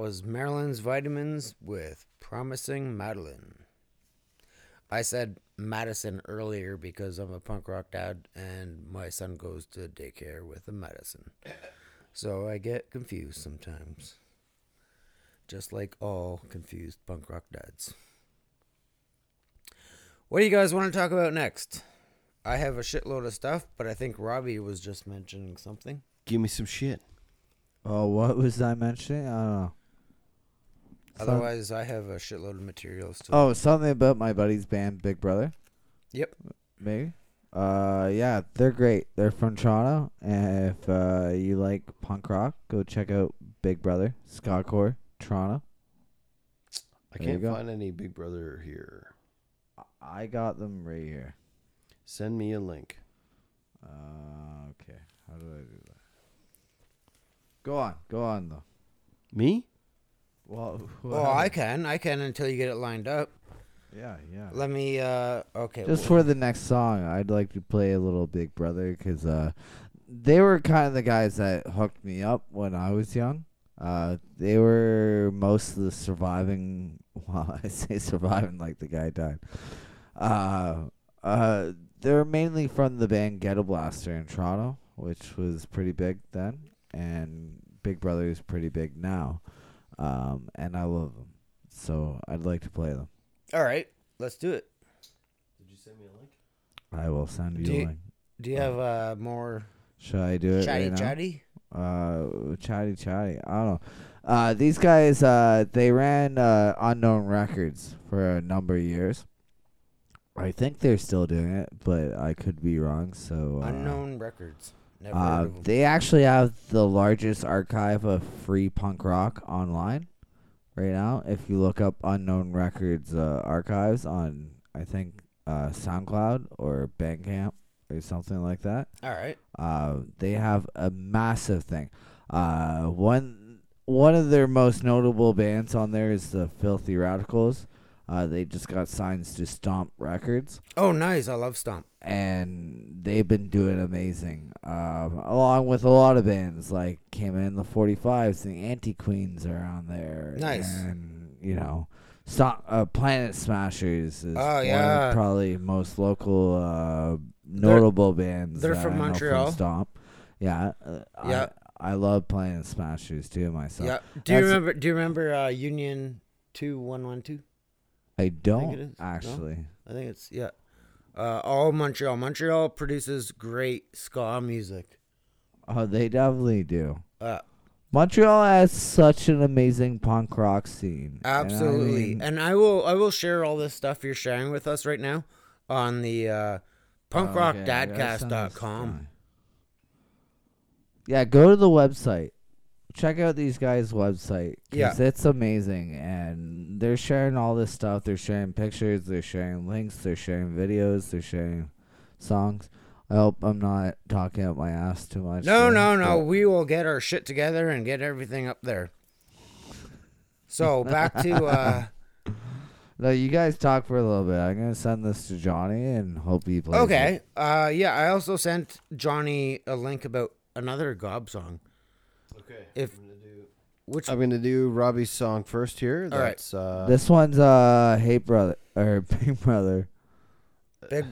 was Marilyn's Vitamins with Promising Madeline. I said Madison earlier because I'm a punk rock dad and my son goes to daycare with a Madison. So I get confused sometimes. Just like all confused punk rock dads. What do you guys want to talk about next? I have a shitload of stuff, but I think Robbie was just mentioning something. Give me some shit. Oh, what was I mentioning? I don't know. Some- Otherwise, I have a shitload of materials to oh, something about my buddy's band, Big Brother. Yep. Maybe. Uh, yeah, they're great. They're from Toronto, and if uh, you like punk rock, go check out Big Brother, Scottcore, Toronto. I There you can't go. find any Big Brother here. I got them right here. Send me a link. Uh, okay. How do I do that? Go on, go on though. Me? Well, Well, I can. I can until you get it lined up. yeah, yeah. Let me. uh Okay. Just well- for the next song, I'd like to play a little Big Brother because uh, they were kind of the guys that hooked me up when I was young. Uh, they were most of the surviving. [laughs] Well, I say surviving like the guy died. Uh, uh, they're mainly from the band Ghetto Blaster in Toronto, which was pretty big then, and Big Brother is pretty big now. Um, and I love them, so I'd like to play them. All right. Let's do it. Did you send me a link? I will send you Do a link. Do you have uh more Should I do it chatty right now? chatty? Uh, chatty chatty. I don't know. Uh, these guys, uh, they ran uh, Unknown Records for a number of years. I think they're still doing it, but I could be wrong. So uh, Unknown records. Never Uh, they actually have the largest archive of free punk rock online right now. If you look up Unknown Records uh, archives on, I think, uh, SoundCloud or Bandcamp or something like that, All right. uh, they have a massive thing. Uh, one one of their most notable bands on there is the Filthy Radicals. Uh, they just got signed to Stomp Records Oh, nice. I love Stomp. and they've been doing amazing. Um, along with a lot of bands like came in the 45s, the Anti Queens are on there. Nice. and you know, Stop, uh, Planet Smashers is Oh, one of yeah. probably most local uh, notable bands. they're from Montreal. Stomp. Yeah, uh, Yeah. I, I love Planet Smashers too myself. yeah. Do you That's- remember? Do you remember uh, Union two one one two? I don't it is. No? actually. I think it's yeah. Uh, all Montreal. Montreal produces great ska music. Oh, they definitely do. Uh, Montreal has such an amazing punk rock scene. and I absolutely. mean- And I will I will share all this stuff you're sharing with us right now on the uh, Oh, okay, I gotta send this punkrockdadcast.com. Yeah, go to the website. Check out these guys' website. 'cause Yeah. it's amazing, and they're sharing all this stuff. They're sharing pictures. They're sharing links. They're sharing videos. They're sharing songs. I hope I'm not talking out my ass too much. No, there, no, no. We will get our shit together and get everything up there. So [laughs] back to uh No, you guys talk for a little bit. I'm gonna send this to Johnny and hope he plays. it. okay. Uh yeah, I also sent Johnny a link about another GOB song. Okay. If which I'm gonna do Robbie's song first here. All right. That's uh, This one's uh Hate Brother or [laughs] Big Brother. big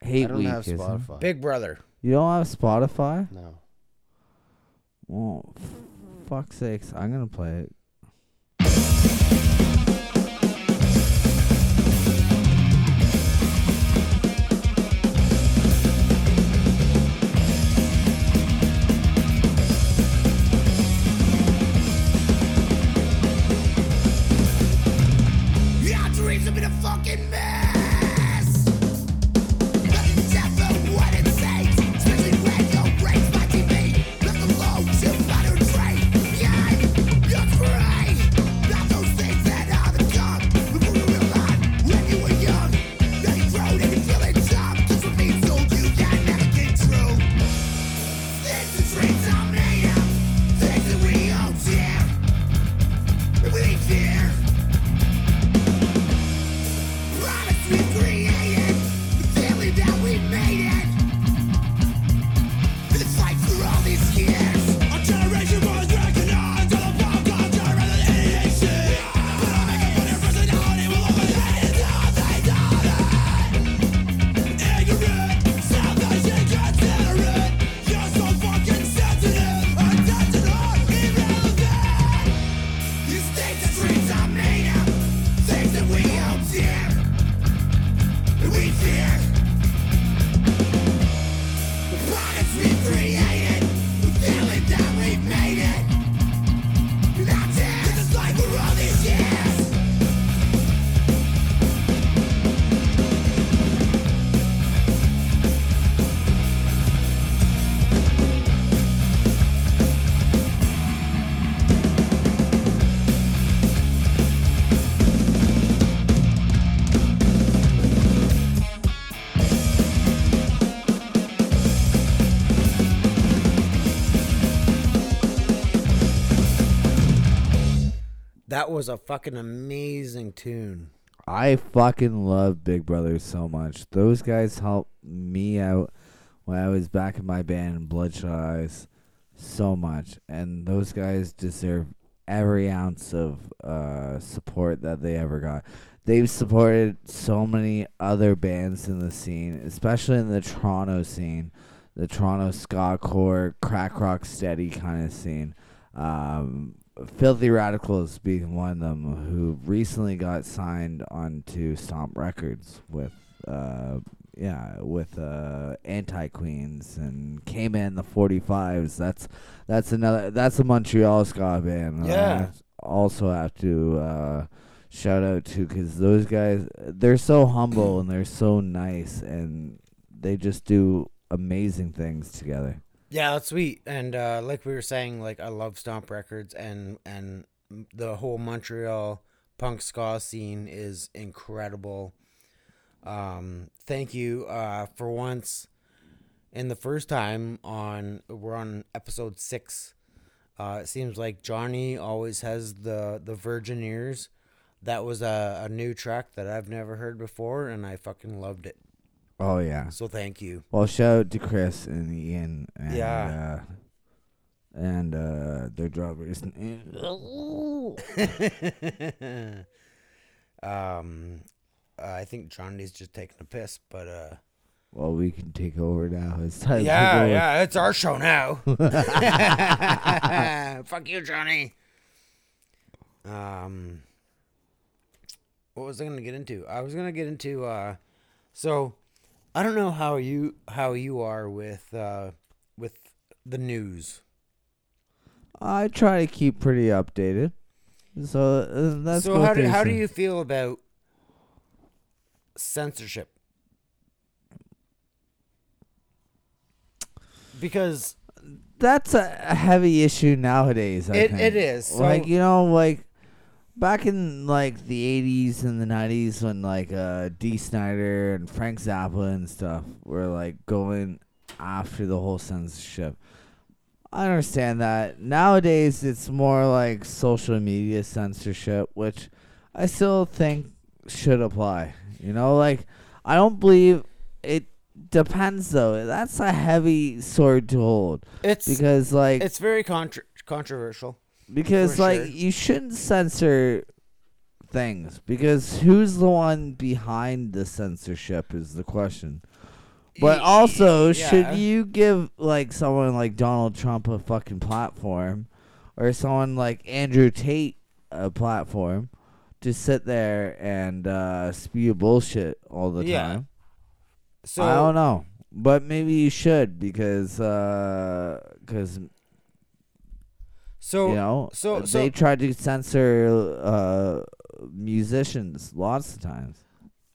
Hate I don't Week. have isn't it? Spotify. big brother. You don't have Spotify? No. Well, f- fuck's sakes, I'm gonna play it. Was a fucking amazing tune. I fucking love Big Brother so much. Those guys helped me out when I was back in my band Bloodshot Eyes so much, and those guys deserve every ounce of uh, support that they ever got. They've supported so many other bands in the scene, especially in the Toronto scene, the Toronto ska core, crack rock steady kind of scene. Um, Filthy Radicals being one of them, who recently got signed onto Stomp Records with, uh, yeah, with uh, Anti Queens and came in the 45s. That's that's another that's a Montreal ska band. I Yeah. also have to uh, shout out to because those guys they're so humble and they're so nice and they just do amazing things together. Yeah, that's sweet. And uh, like we were saying, like I love Stomp Records, and and the whole Montreal punk ska scene is incredible. Um, thank you uh, for once. In the first time on, we're on episode six. Uh, it seems like Johnny always has the the virgin ears. That was a, a new track that I've never heard before, and I fucking loved it. Oh yeah. So thank you. Well, shout out to Chris and Ian. And, Yeah. Uh, and uh, their drivers. [laughs] um, I think Johnny's just taking a piss, but uh, Well, we can take over now. It's time yeah, yeah, it's our show now. [laughs] Fuck you, Johnny. Um, what was I gonna get into? I was gonna get into uh, so I don't know how you how you are with uh with the news. I try to keep pretty updated. So uh, let's so how do how do you feel about censorship? Because That's a heavy issue nowadays. I It- think. it is, like you know, like back in like the '80s and the '90s when like uh, Dee Snider and Frank Zappa and stuff were like going after the whole censorship. I understand that. Nowadays, it's more like social media censorship, which I still think should apply. You know, like I don't believe it depends though. That's a heavy sword to hold it's because like it's very contr controversial. Because for like sure. you shouldn't censor things because who's the one behind the censorship is the question. But also, Yeah. should you give like someone like Donald Trump a fucking platform, or someone like Andrew Tate a platform to sit there and uh, spew bullshit all the Yeah. time? So I don't know, but maybe you should because because so you know so- they so- tried to censor uh, musicians lots of times.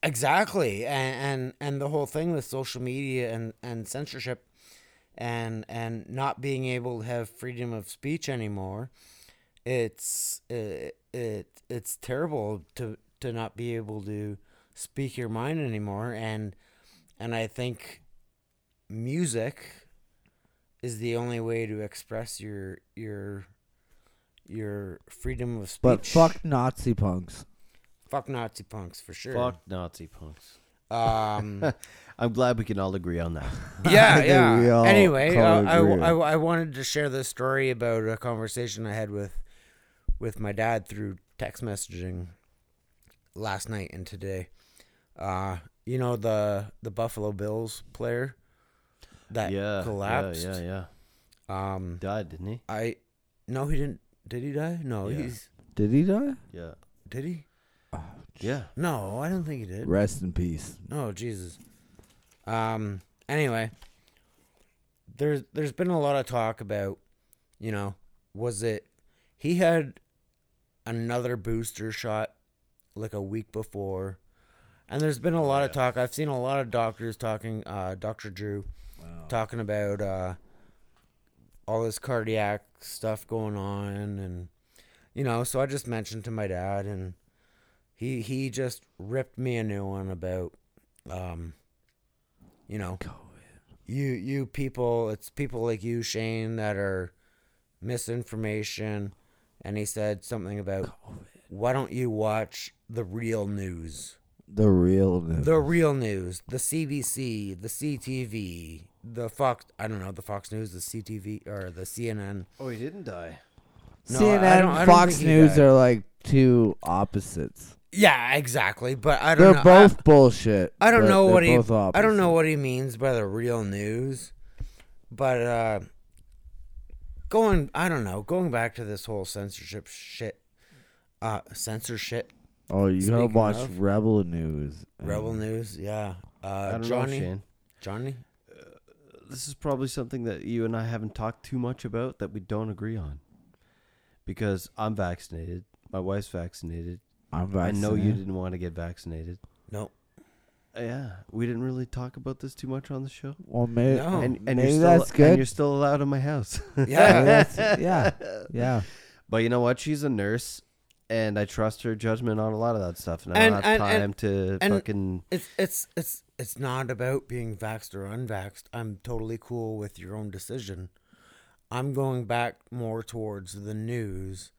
Exactly, and, and and the whole thing with social media and and censorship, and and not being able to have freedom of speech anymore, it's it, it it's terrible to to not be able to speak your mind anymore, and and I think music is the only way to express your your your freedom of speech. But fuck Nazi punks. fuck Nazi punks for sure. Fuck Nazi punks. Um. [laughs] I'm glad we can all agree on that. [laughs] yeah, yeah. Anyway, uh, I. I, I wanted to share this story about a conversation I had with with my dad through text messaging last night and today. Uh, you know the the Buffalo Bills player that yeah, collapsed. Yeah, yeah, yeah. Um, Died, didn't he? I no, he didn't. Did he die? No, Yeah. he's Did he die? Yeah, did he? yeah. No, I don't think he did. Rest in peace. Oh Jesus. Um. Anyway, there's there's been a lot of talk about, you know, was it he had another booster shot like a week before, and there's been a lot of talk. I've seen a lot of doctors talking. Uh, Doctor Drew talking about uh, all this cardiac stuff going on, and you know, so I just mentioned to my dad, and he he just ripped me a new one about, um, you know, you you people, it's people like you, Shane, that are misinformation, and he said something about why don't you watch the real news, The real news. the real news, the CBC, the CTV, the Fox, I don't know, the Fox News, the CTV or the CNN. Oh, he didn't die. No, CNN, I don't- I don't Fox News died. are like two opposites. Yeah, exactly. But I don't They're know. I- both bullshit. I don't know they're what he both I don't know what he means by the real news. But uh going I don't know, going back to this whole censorship shit. Uh censorship Oh, you gotta Speaking watch of- Rebel News. rebel news, yeah. I Uh don't Johnny know, Shane. Johnny? This is probably something that you and I haven't talked too much about that we don't agree on. Because I'm vaccinated, my wife's vaccinated. I'm I know you vaccinated. didn't want to get vaccinated. No. Yeah, we didn't really talk about this too much on the show. Well, maybe, No. and and maybe you're still, that's And you're still allowed in my house. Yeah. That's- [laughs] yeah, yeah. But you know what? She's a nurse, and I trust her judgment on a lot of that stuff. And I And- don't have and- time and- to and- fucking. It's it's it's it's not about being vaxxed or unvaxxed. I'm totally cool with your own decision. I'm going back more towards the news.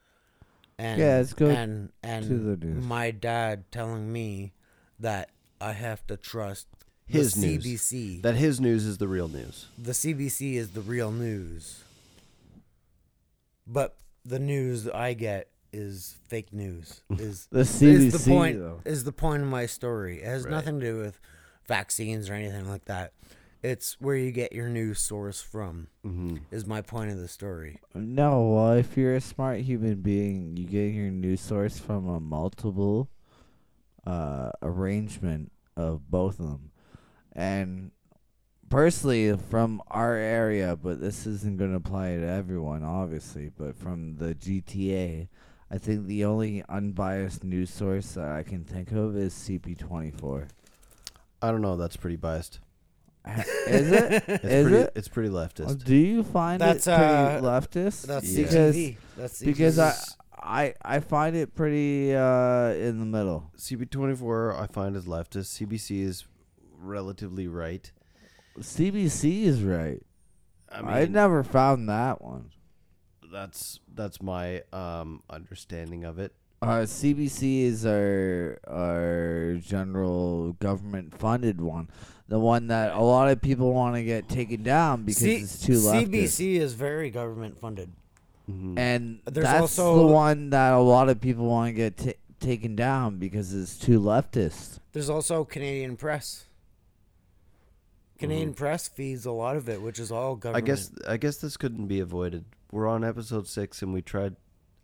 And, Yeah, let's go and, and to the news. my dad telling me that I have to trust His the news. CBC. That his news is the real news. the CBC is the real news. But the news that I get is fake news. [laughs] Is The is the point though. is the point of my story. It has Right. nothing to do with vaccines or anything like that. It's where you get your news source from. Mm-hmm. Is my point of the story. No, well, if you're a smart human being, you get your news source from a multiple uh, arrangement of both of them. And personally, from our area, but this isn't going to apply to everyone, obviously, but from the GTA, I think the only unbiased news source that I can think of is CP24. I don't know. That's pretty biased. [laughs] Is it? [laughs] It's Is pretty, it? It's pretty leftist. Uh, Do you find That's, it pretty uh, leftist? That's Yeah. because CTV. That's because I, I I find it pretty uh in the middle. CP24 I find is leftist. CBC is relatively right. CBC is right. I I, never found that one. That's that's my um understanding of it. Uh, CBC is our our general government funded one, the one that a lot of people want to get taken down because C- it's too leftist. CBC is very government funded. Mhm. and There's that's also- the one that a lot of people want to get ta taken down because it's too leftist. There's also Canadian Press. Canadian Press feeds a lot of it, which is all government. I government. guess I guess this couldn't be avoided. We're on episode six, and we tried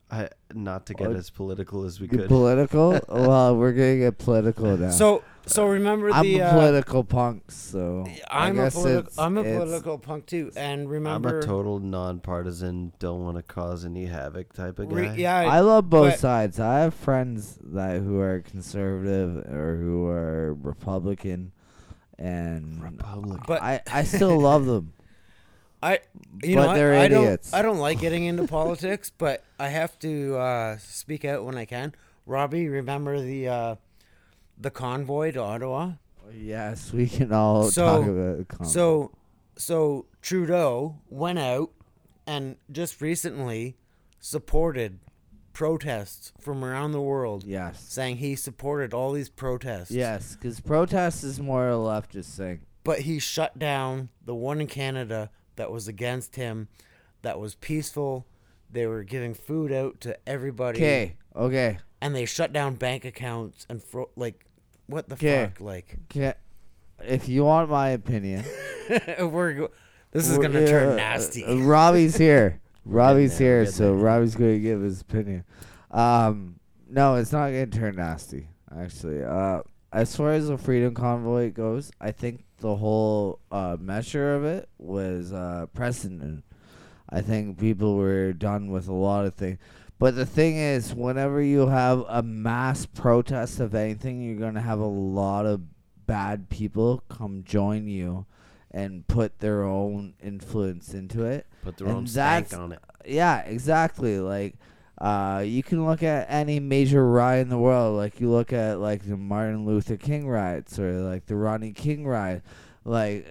I, not to get Oh, as political as we Get could. political? [laughs] well, we're gonna get political now. So so remember I'm the a uh, political punk, so I I'm a guess politi- it's- I'm a it's- political punk too, and remember I'm remember a total nonpartisan, don't want to cause any havoc type of guy. re- yeah I love both but- sides. I have friends that who are conservative or who are Republican, and Republican. But- I I still love them. [laughs] I you But know I- they're I, idiots. don't I don't like [laughs] getting into politics, but I have to uh, speak out when I can. Robby, remember the uh, the convoy to Ottawa? Yes, we can all So- talk about the con- So so Trudeau went out and just recently supported protests from around the world, yes, saying he supported all these protests. yes, because protest is more a leftist thing. but he shut down the one in Canada that was against him, that was peaceful. They were giving food out to everybody. Okay, okay, And they shut down bank accounts and fro- like, what the fuck? Like. If you want my opinion, [laughs] we're go- this is gonna turn nasty. uh, Robby's here. [laughs] Robby's there, here, getting so there. Robby's going to give his opinion. Um, no, it's not going to turn nasty. Actually, uh, as far as the Freedom Convoy goes, I think the whole uh, measure of it was uh, precedent. I think people were done with a lot of things. But the thing is, whenever you have a mass protest of anything, you're going to have a lot of bad people come join you and put their own influence into it. Put their and own stank on it. Yeah, exactly. Like, uh, you can look at any major riot in the world. Like, you look at like the Martin Luther King riots or like the Rodney King riot. Like,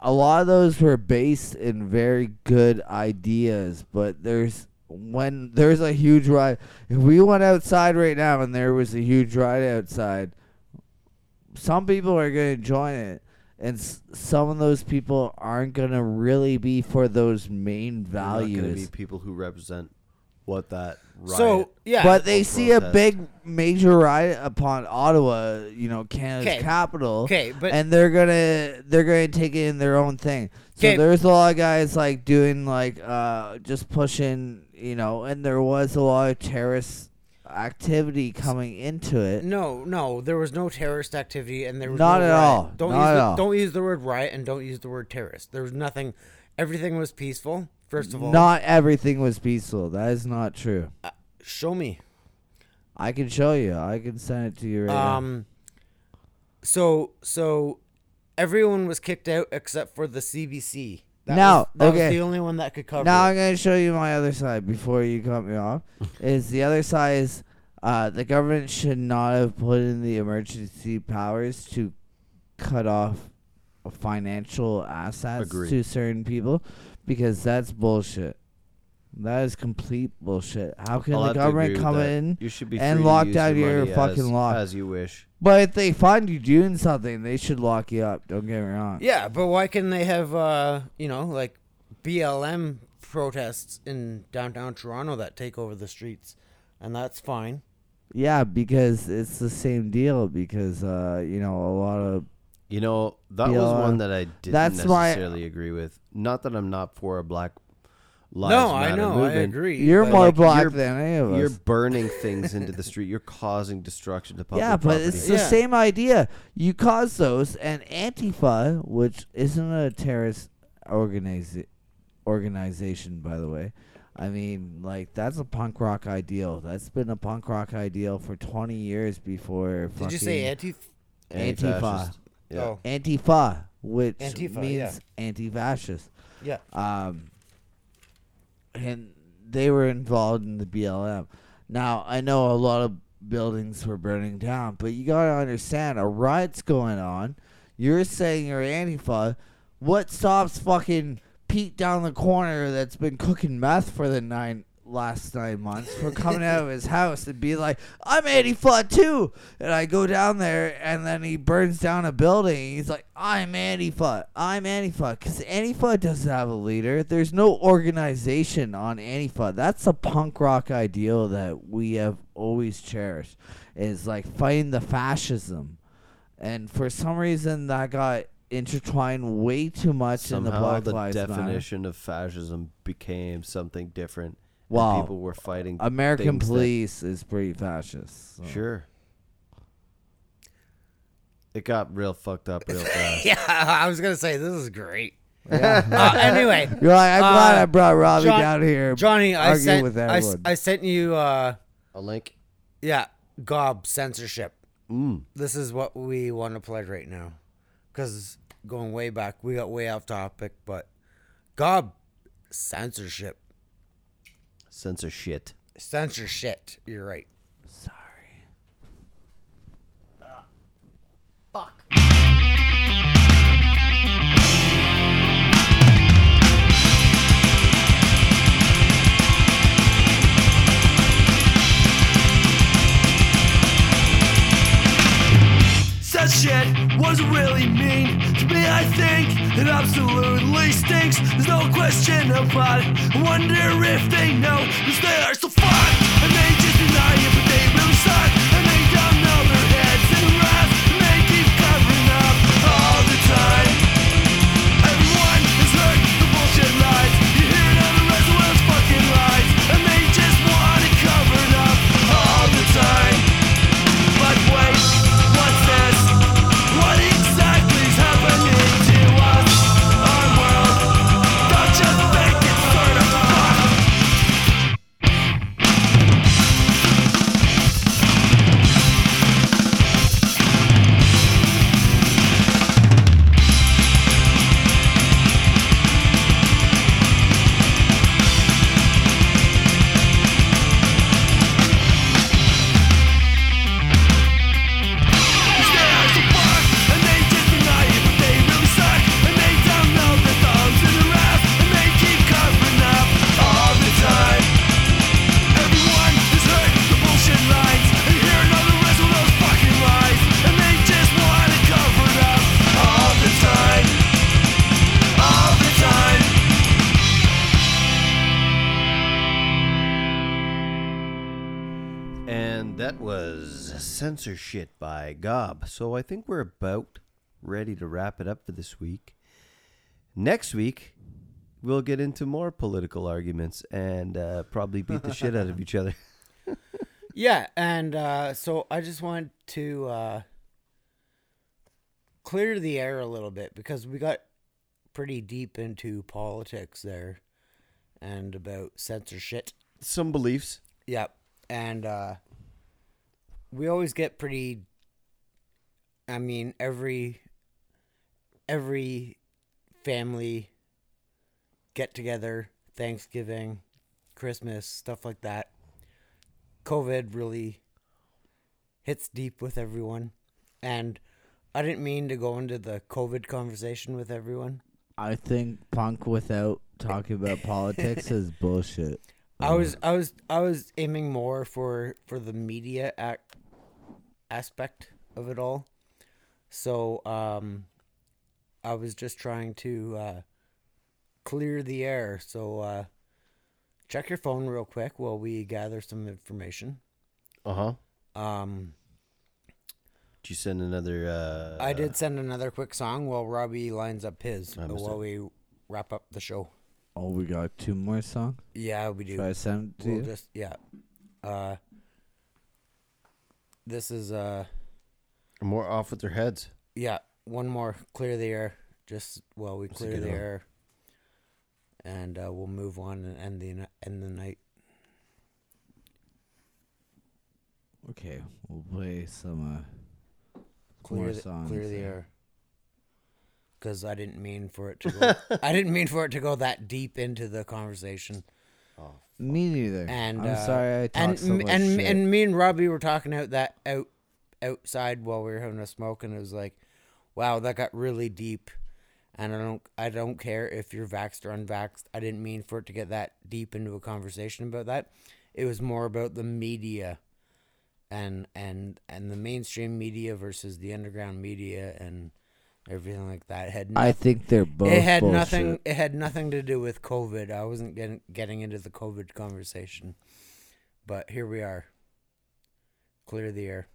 a lot of those were based in very good ideas, but there's when there's a huge riot. If we went outside right now and there was a huge riot outside, some people are going to join it. And s- some of those people aren't gonna really be for those main They're not gonna values. be people who represent what that riot. so yeah, But they see a protest. big major riot upon Ottawa, you know, Canada's 'Kay. capital, okay, but and they're gonna they're gonna take it in their own thing. So 'Kay. there's a lot of guys like doing like uh just pushing, you know, and there was a lot of terrorist activity coming into it. no, no, there was no terrorist activity, and there was Not no at riot. all. Don't Not use at the, all. don't use the word riot, and don't use the word terrorist. There was nothing. Everything was peaceful. First of all, Not everything was peaceful. That is not true. show me. I can show you. I can send it to you right now. Um, so so everyone was kicked out except for the CBC. That Now, was, that okay. was the only one that could cover. Now it. I'm gonna show you my other side before you cut me off. [laughs] is the other side is uh, the government should not have put in the emergency powers to cut off financial assets Agree. to certain people because that's bullshit. That is complete bullshit. How can I'll the have to government agree with come that. in You should be and free to lock use down your money fucking as, law? as you wish. But if they find you doing something, they should lock you up. Don't get me wrong. yeah, but why can they have uh you know like BLM protests in downtown Toronto that take over the streets, and that's fine. Yeah, because it's the same deal. Because uh, you know, a lot of You know, that was one that I didn't That's my- necessarily agree with. Not that I'm not for a Black Lives no, I Matter know, I movement. agree. you're but, more like, black you're- than any of us. You're burning [laughs] things into the street. You're causing destruction to public yeah, but property. it's the Yeah. same idea. You cause those, and Antifa, which isn't a terrorist organiza- organization, by the way. I mean, like that's a punk rock ideal. That's been a punk rock ideal for 20 years before. Did you say fucking anti? Antifa? Anti-fascist. Yeah. Oh, Antifa, which Antifa, means yeah. anti-fascist. yeah. um, and they were involved in the BLM. Now I know a lot of buildings were burning down, but you gotta understand a riot's going on. You're saying you're Antifa. What stops fucking Pete down the corner that's been cooking meth for the nine last nine months for coming out of his house and be like, I'm Antifa too. And I go down there and then he burns down a building. He's like, I'm Antifa. I'm Antifa. Because Antifa doesn't have a leader. There's no organization on Antifa. That's a punk rock ideal that we have always cherished. Is like fighting the fascism. And for some reason that got intertwined way too much in the Somehow Black the Lives Matter. definition of fascism became something different. And Wow. people were fighting. American police is pretty fascist. so. Sure. It got real fucked up real [laughs] fast. Yeah, I was gonna say this is great. Yeah. Uh, anyway, [laughs] You're like, I'm glad Uh, I brought Robby John- down here. Johnny, I argue sent with I, s- everyone. I sent you uh A link. yeah GOB censorship. Mm. This is what we want to play right now, because going way back, we got way off topic, but GOB censorship, Censor shit. censorship. You're right. Said shit was really mean to me. I think it absolutely stinks. There's no question about it. I wonder if they know, cause they are so fun. And they just deny it, but they really suck. Censorship by GOB. So I think we're about ready to wrap it up for this week. Next week, we'll get into more political arguments and uh, probably beat the shit out of each other. [laughs] Yeah, and uh, so I just want to uh, clear the air a little bit because we got pretty deep into politics there and about censorship. Some beliefs. Yep. And uh, we always get pretty I mean, every every family get together, Thanksgiving, Christmas, stuff like that. COVID really hits deep with everyone. And I didn't mean to go into the COVID conversation with everyone. I think punk without talking about [laughs] politics is bullshit. I was I was I was aiming more for for the media ac- aspect of it all. So um I was just trying to uh clear the air. So uh check your phone real quick while we gather some information. Uh huh. Um Did you send another? Uh, I did send another quick song while Robby lines up his I while we wrap up the show. Oh, we got two more songs. Yeah, we do. Should I send to we'll you? just yeah. Uh this is uh more off with their heads. Yeah, one more. Clear the air. Just while we That's clear the one. air, and uh, we'll move on and end the end the night. Okay, we'll play some. Uh, Clear More the, songs, clear the air. Because I didn't mean for it to go. [laughs] I didn't mean for it to go that deep into the conversation. Me neither. And I'm uh, sorry I talked and so much and shit. and me and Robby were talking out that out outside while we were having a smoke, and it was like, wow, that got really deep. And I don't I don't care if you're vaxxed or unvaxxed. I didn't mean for it to get that deep into a conversation about that. It was more about the media and and and the mainstream media versus the underground media and everything like that. It had I think they're both. it had bullshit. nothing it had nothing to do with COVID. I wasn't getting getting into the COVID conversation. But here we are. Clear the air.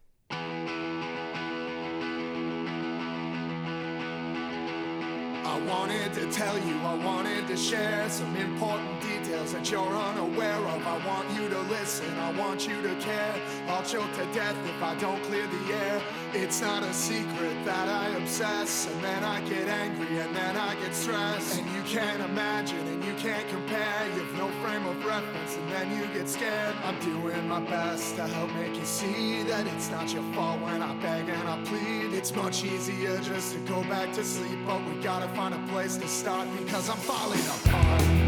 I wanted to tell you, I wanted to share some important details that you're unaware of. I want you to listen, I want you to care. I'll choke to death if I don't clear the air. It's not a secret that I obsess, and then I get angry, and then I get stressed. And you can't imagine, and you can't compare. You've no frame of reference, and then you get scared. I'm doing my best to help make you see that it's not your fault when I beg and I plead. It's much easier just to go back to sleep, but we gotta find a place to start because I'm falling apart.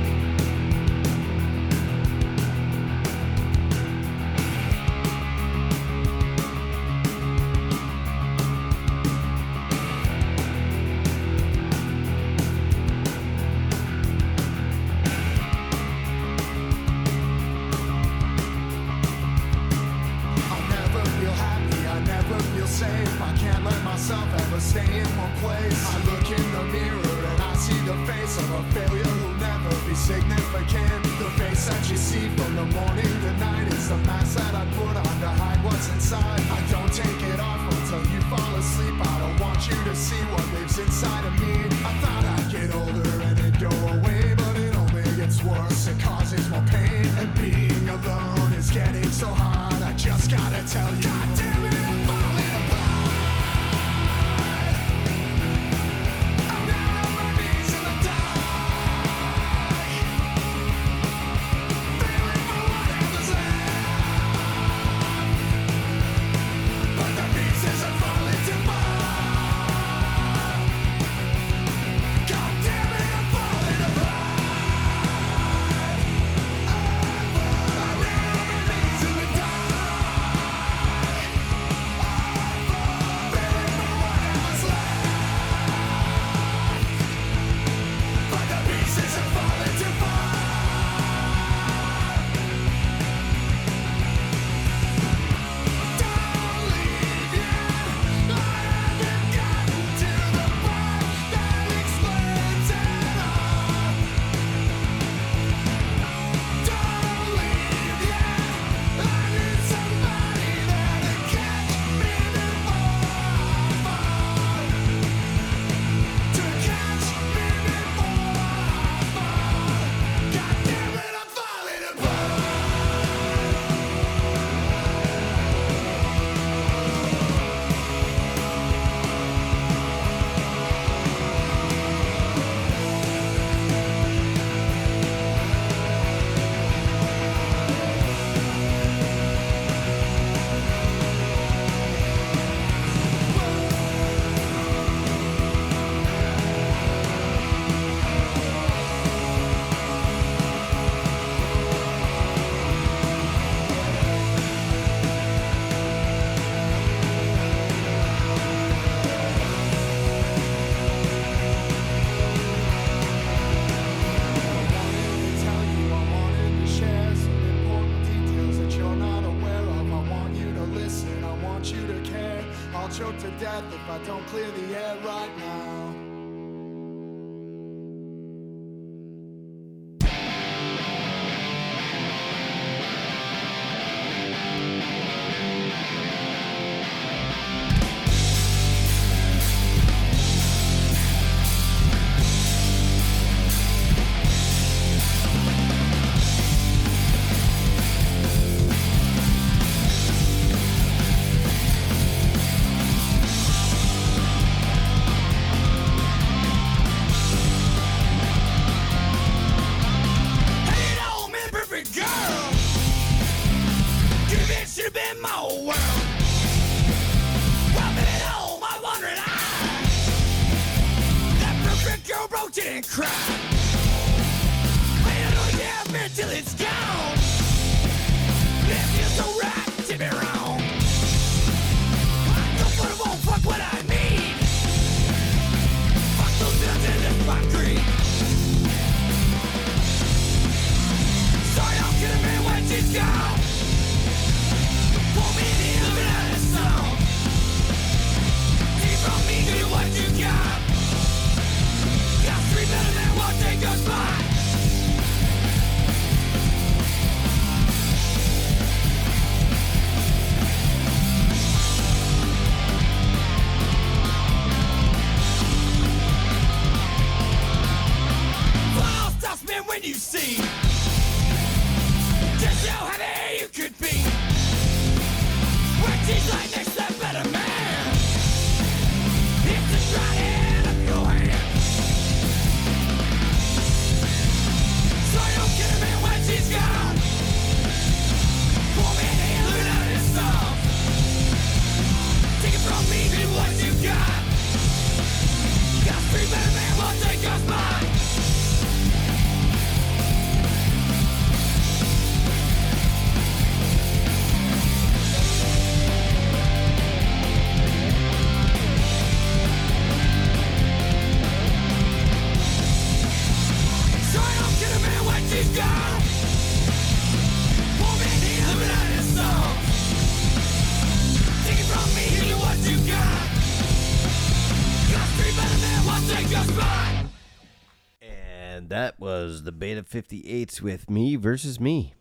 Was the Beta 58s with me versus me.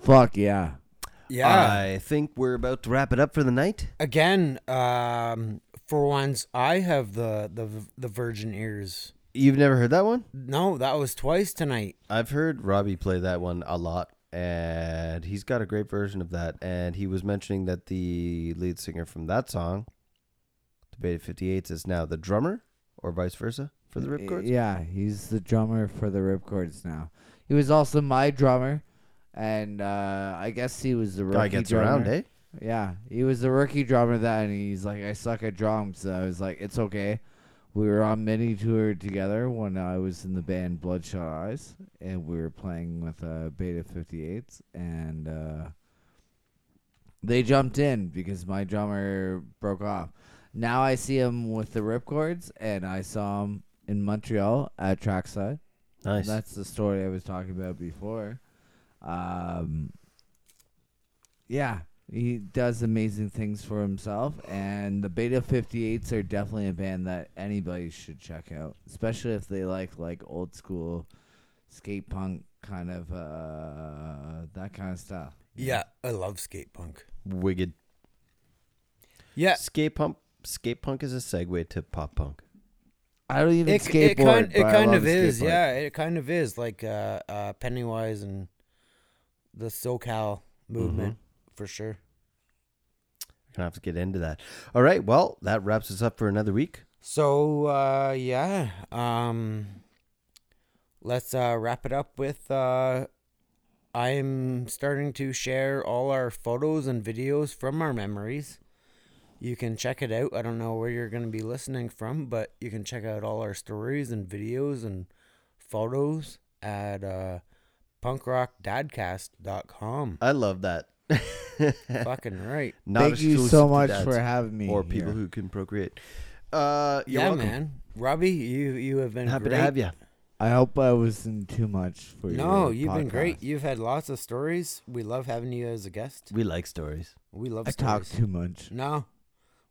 Fuck yeah. Yeah. I think we're about to wrap it up for the night. Again, um, for once, I have the the the virgin ears. You've never heard that one? No, that was twice tonight. I've heard Robby play that one a lot, and he's got a great version of that. And he was mentioning that the lead singer from that song, the Beta 58s, is now the drummer, or vice versa, for the Ripcordz. Yeah, he's the drummer for the Ripcordz now. He was also my drummer, and uh, I guess he was the rookie Guy gets drummer. around, eh? Yeah, he was the rookie drummer then. And he's like, I suck at drums. So I was like, it's okay. We were on mini tour together when I was in the band Bloodshot Eyes, and we were playing with uh, Beta 58s, and uh, they jumped in because my drummer broke off. Now I see him with the Ripcordz, and I saw him in Montreal at Trackside. Nice. That's the story I was talking about before. Um, yeah, he does amazing things for himself, and the Beta 58s are definitely a band that anybody should check out, especially if they like like old school skate punk kind of uh that kind of stuff. Yeah, I love skate punk. Wicked. Yeah, Skate punk. Skate punk is a segue to pop punk. I don't even it, skateboard. it kind it kind of is. Yeah, it kind of is like uh, uh, Pennywise and the SoCal movement for sure. I'm Gonna have to get into that. All right. Well, that wraps us up for another week. So uh, yeah, um, let's uh, wrap it up with. Uh, I'm starting to share all our photos and videos from our memories. You can check it out. I don't know where you're going to be listening from, but you can check out all our stories and videos and photos at uh, punkrockdadcast.com. I love that. [laughs] Fucking right. Not Thank you so much for having me. or people here. who can procreate. Uh, you're yeah, welcome. man. Robby, you you have been Happy great. to have you. I hope I wasn't too much for you. No, you've been great. You've had lots of stories. We love having you as a guest. We like stories. We love stories. I talk too much. No,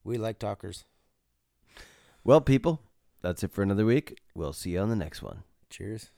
We like talkers. Well, people, that's it for another week. We'll see you on the next one. Cheers.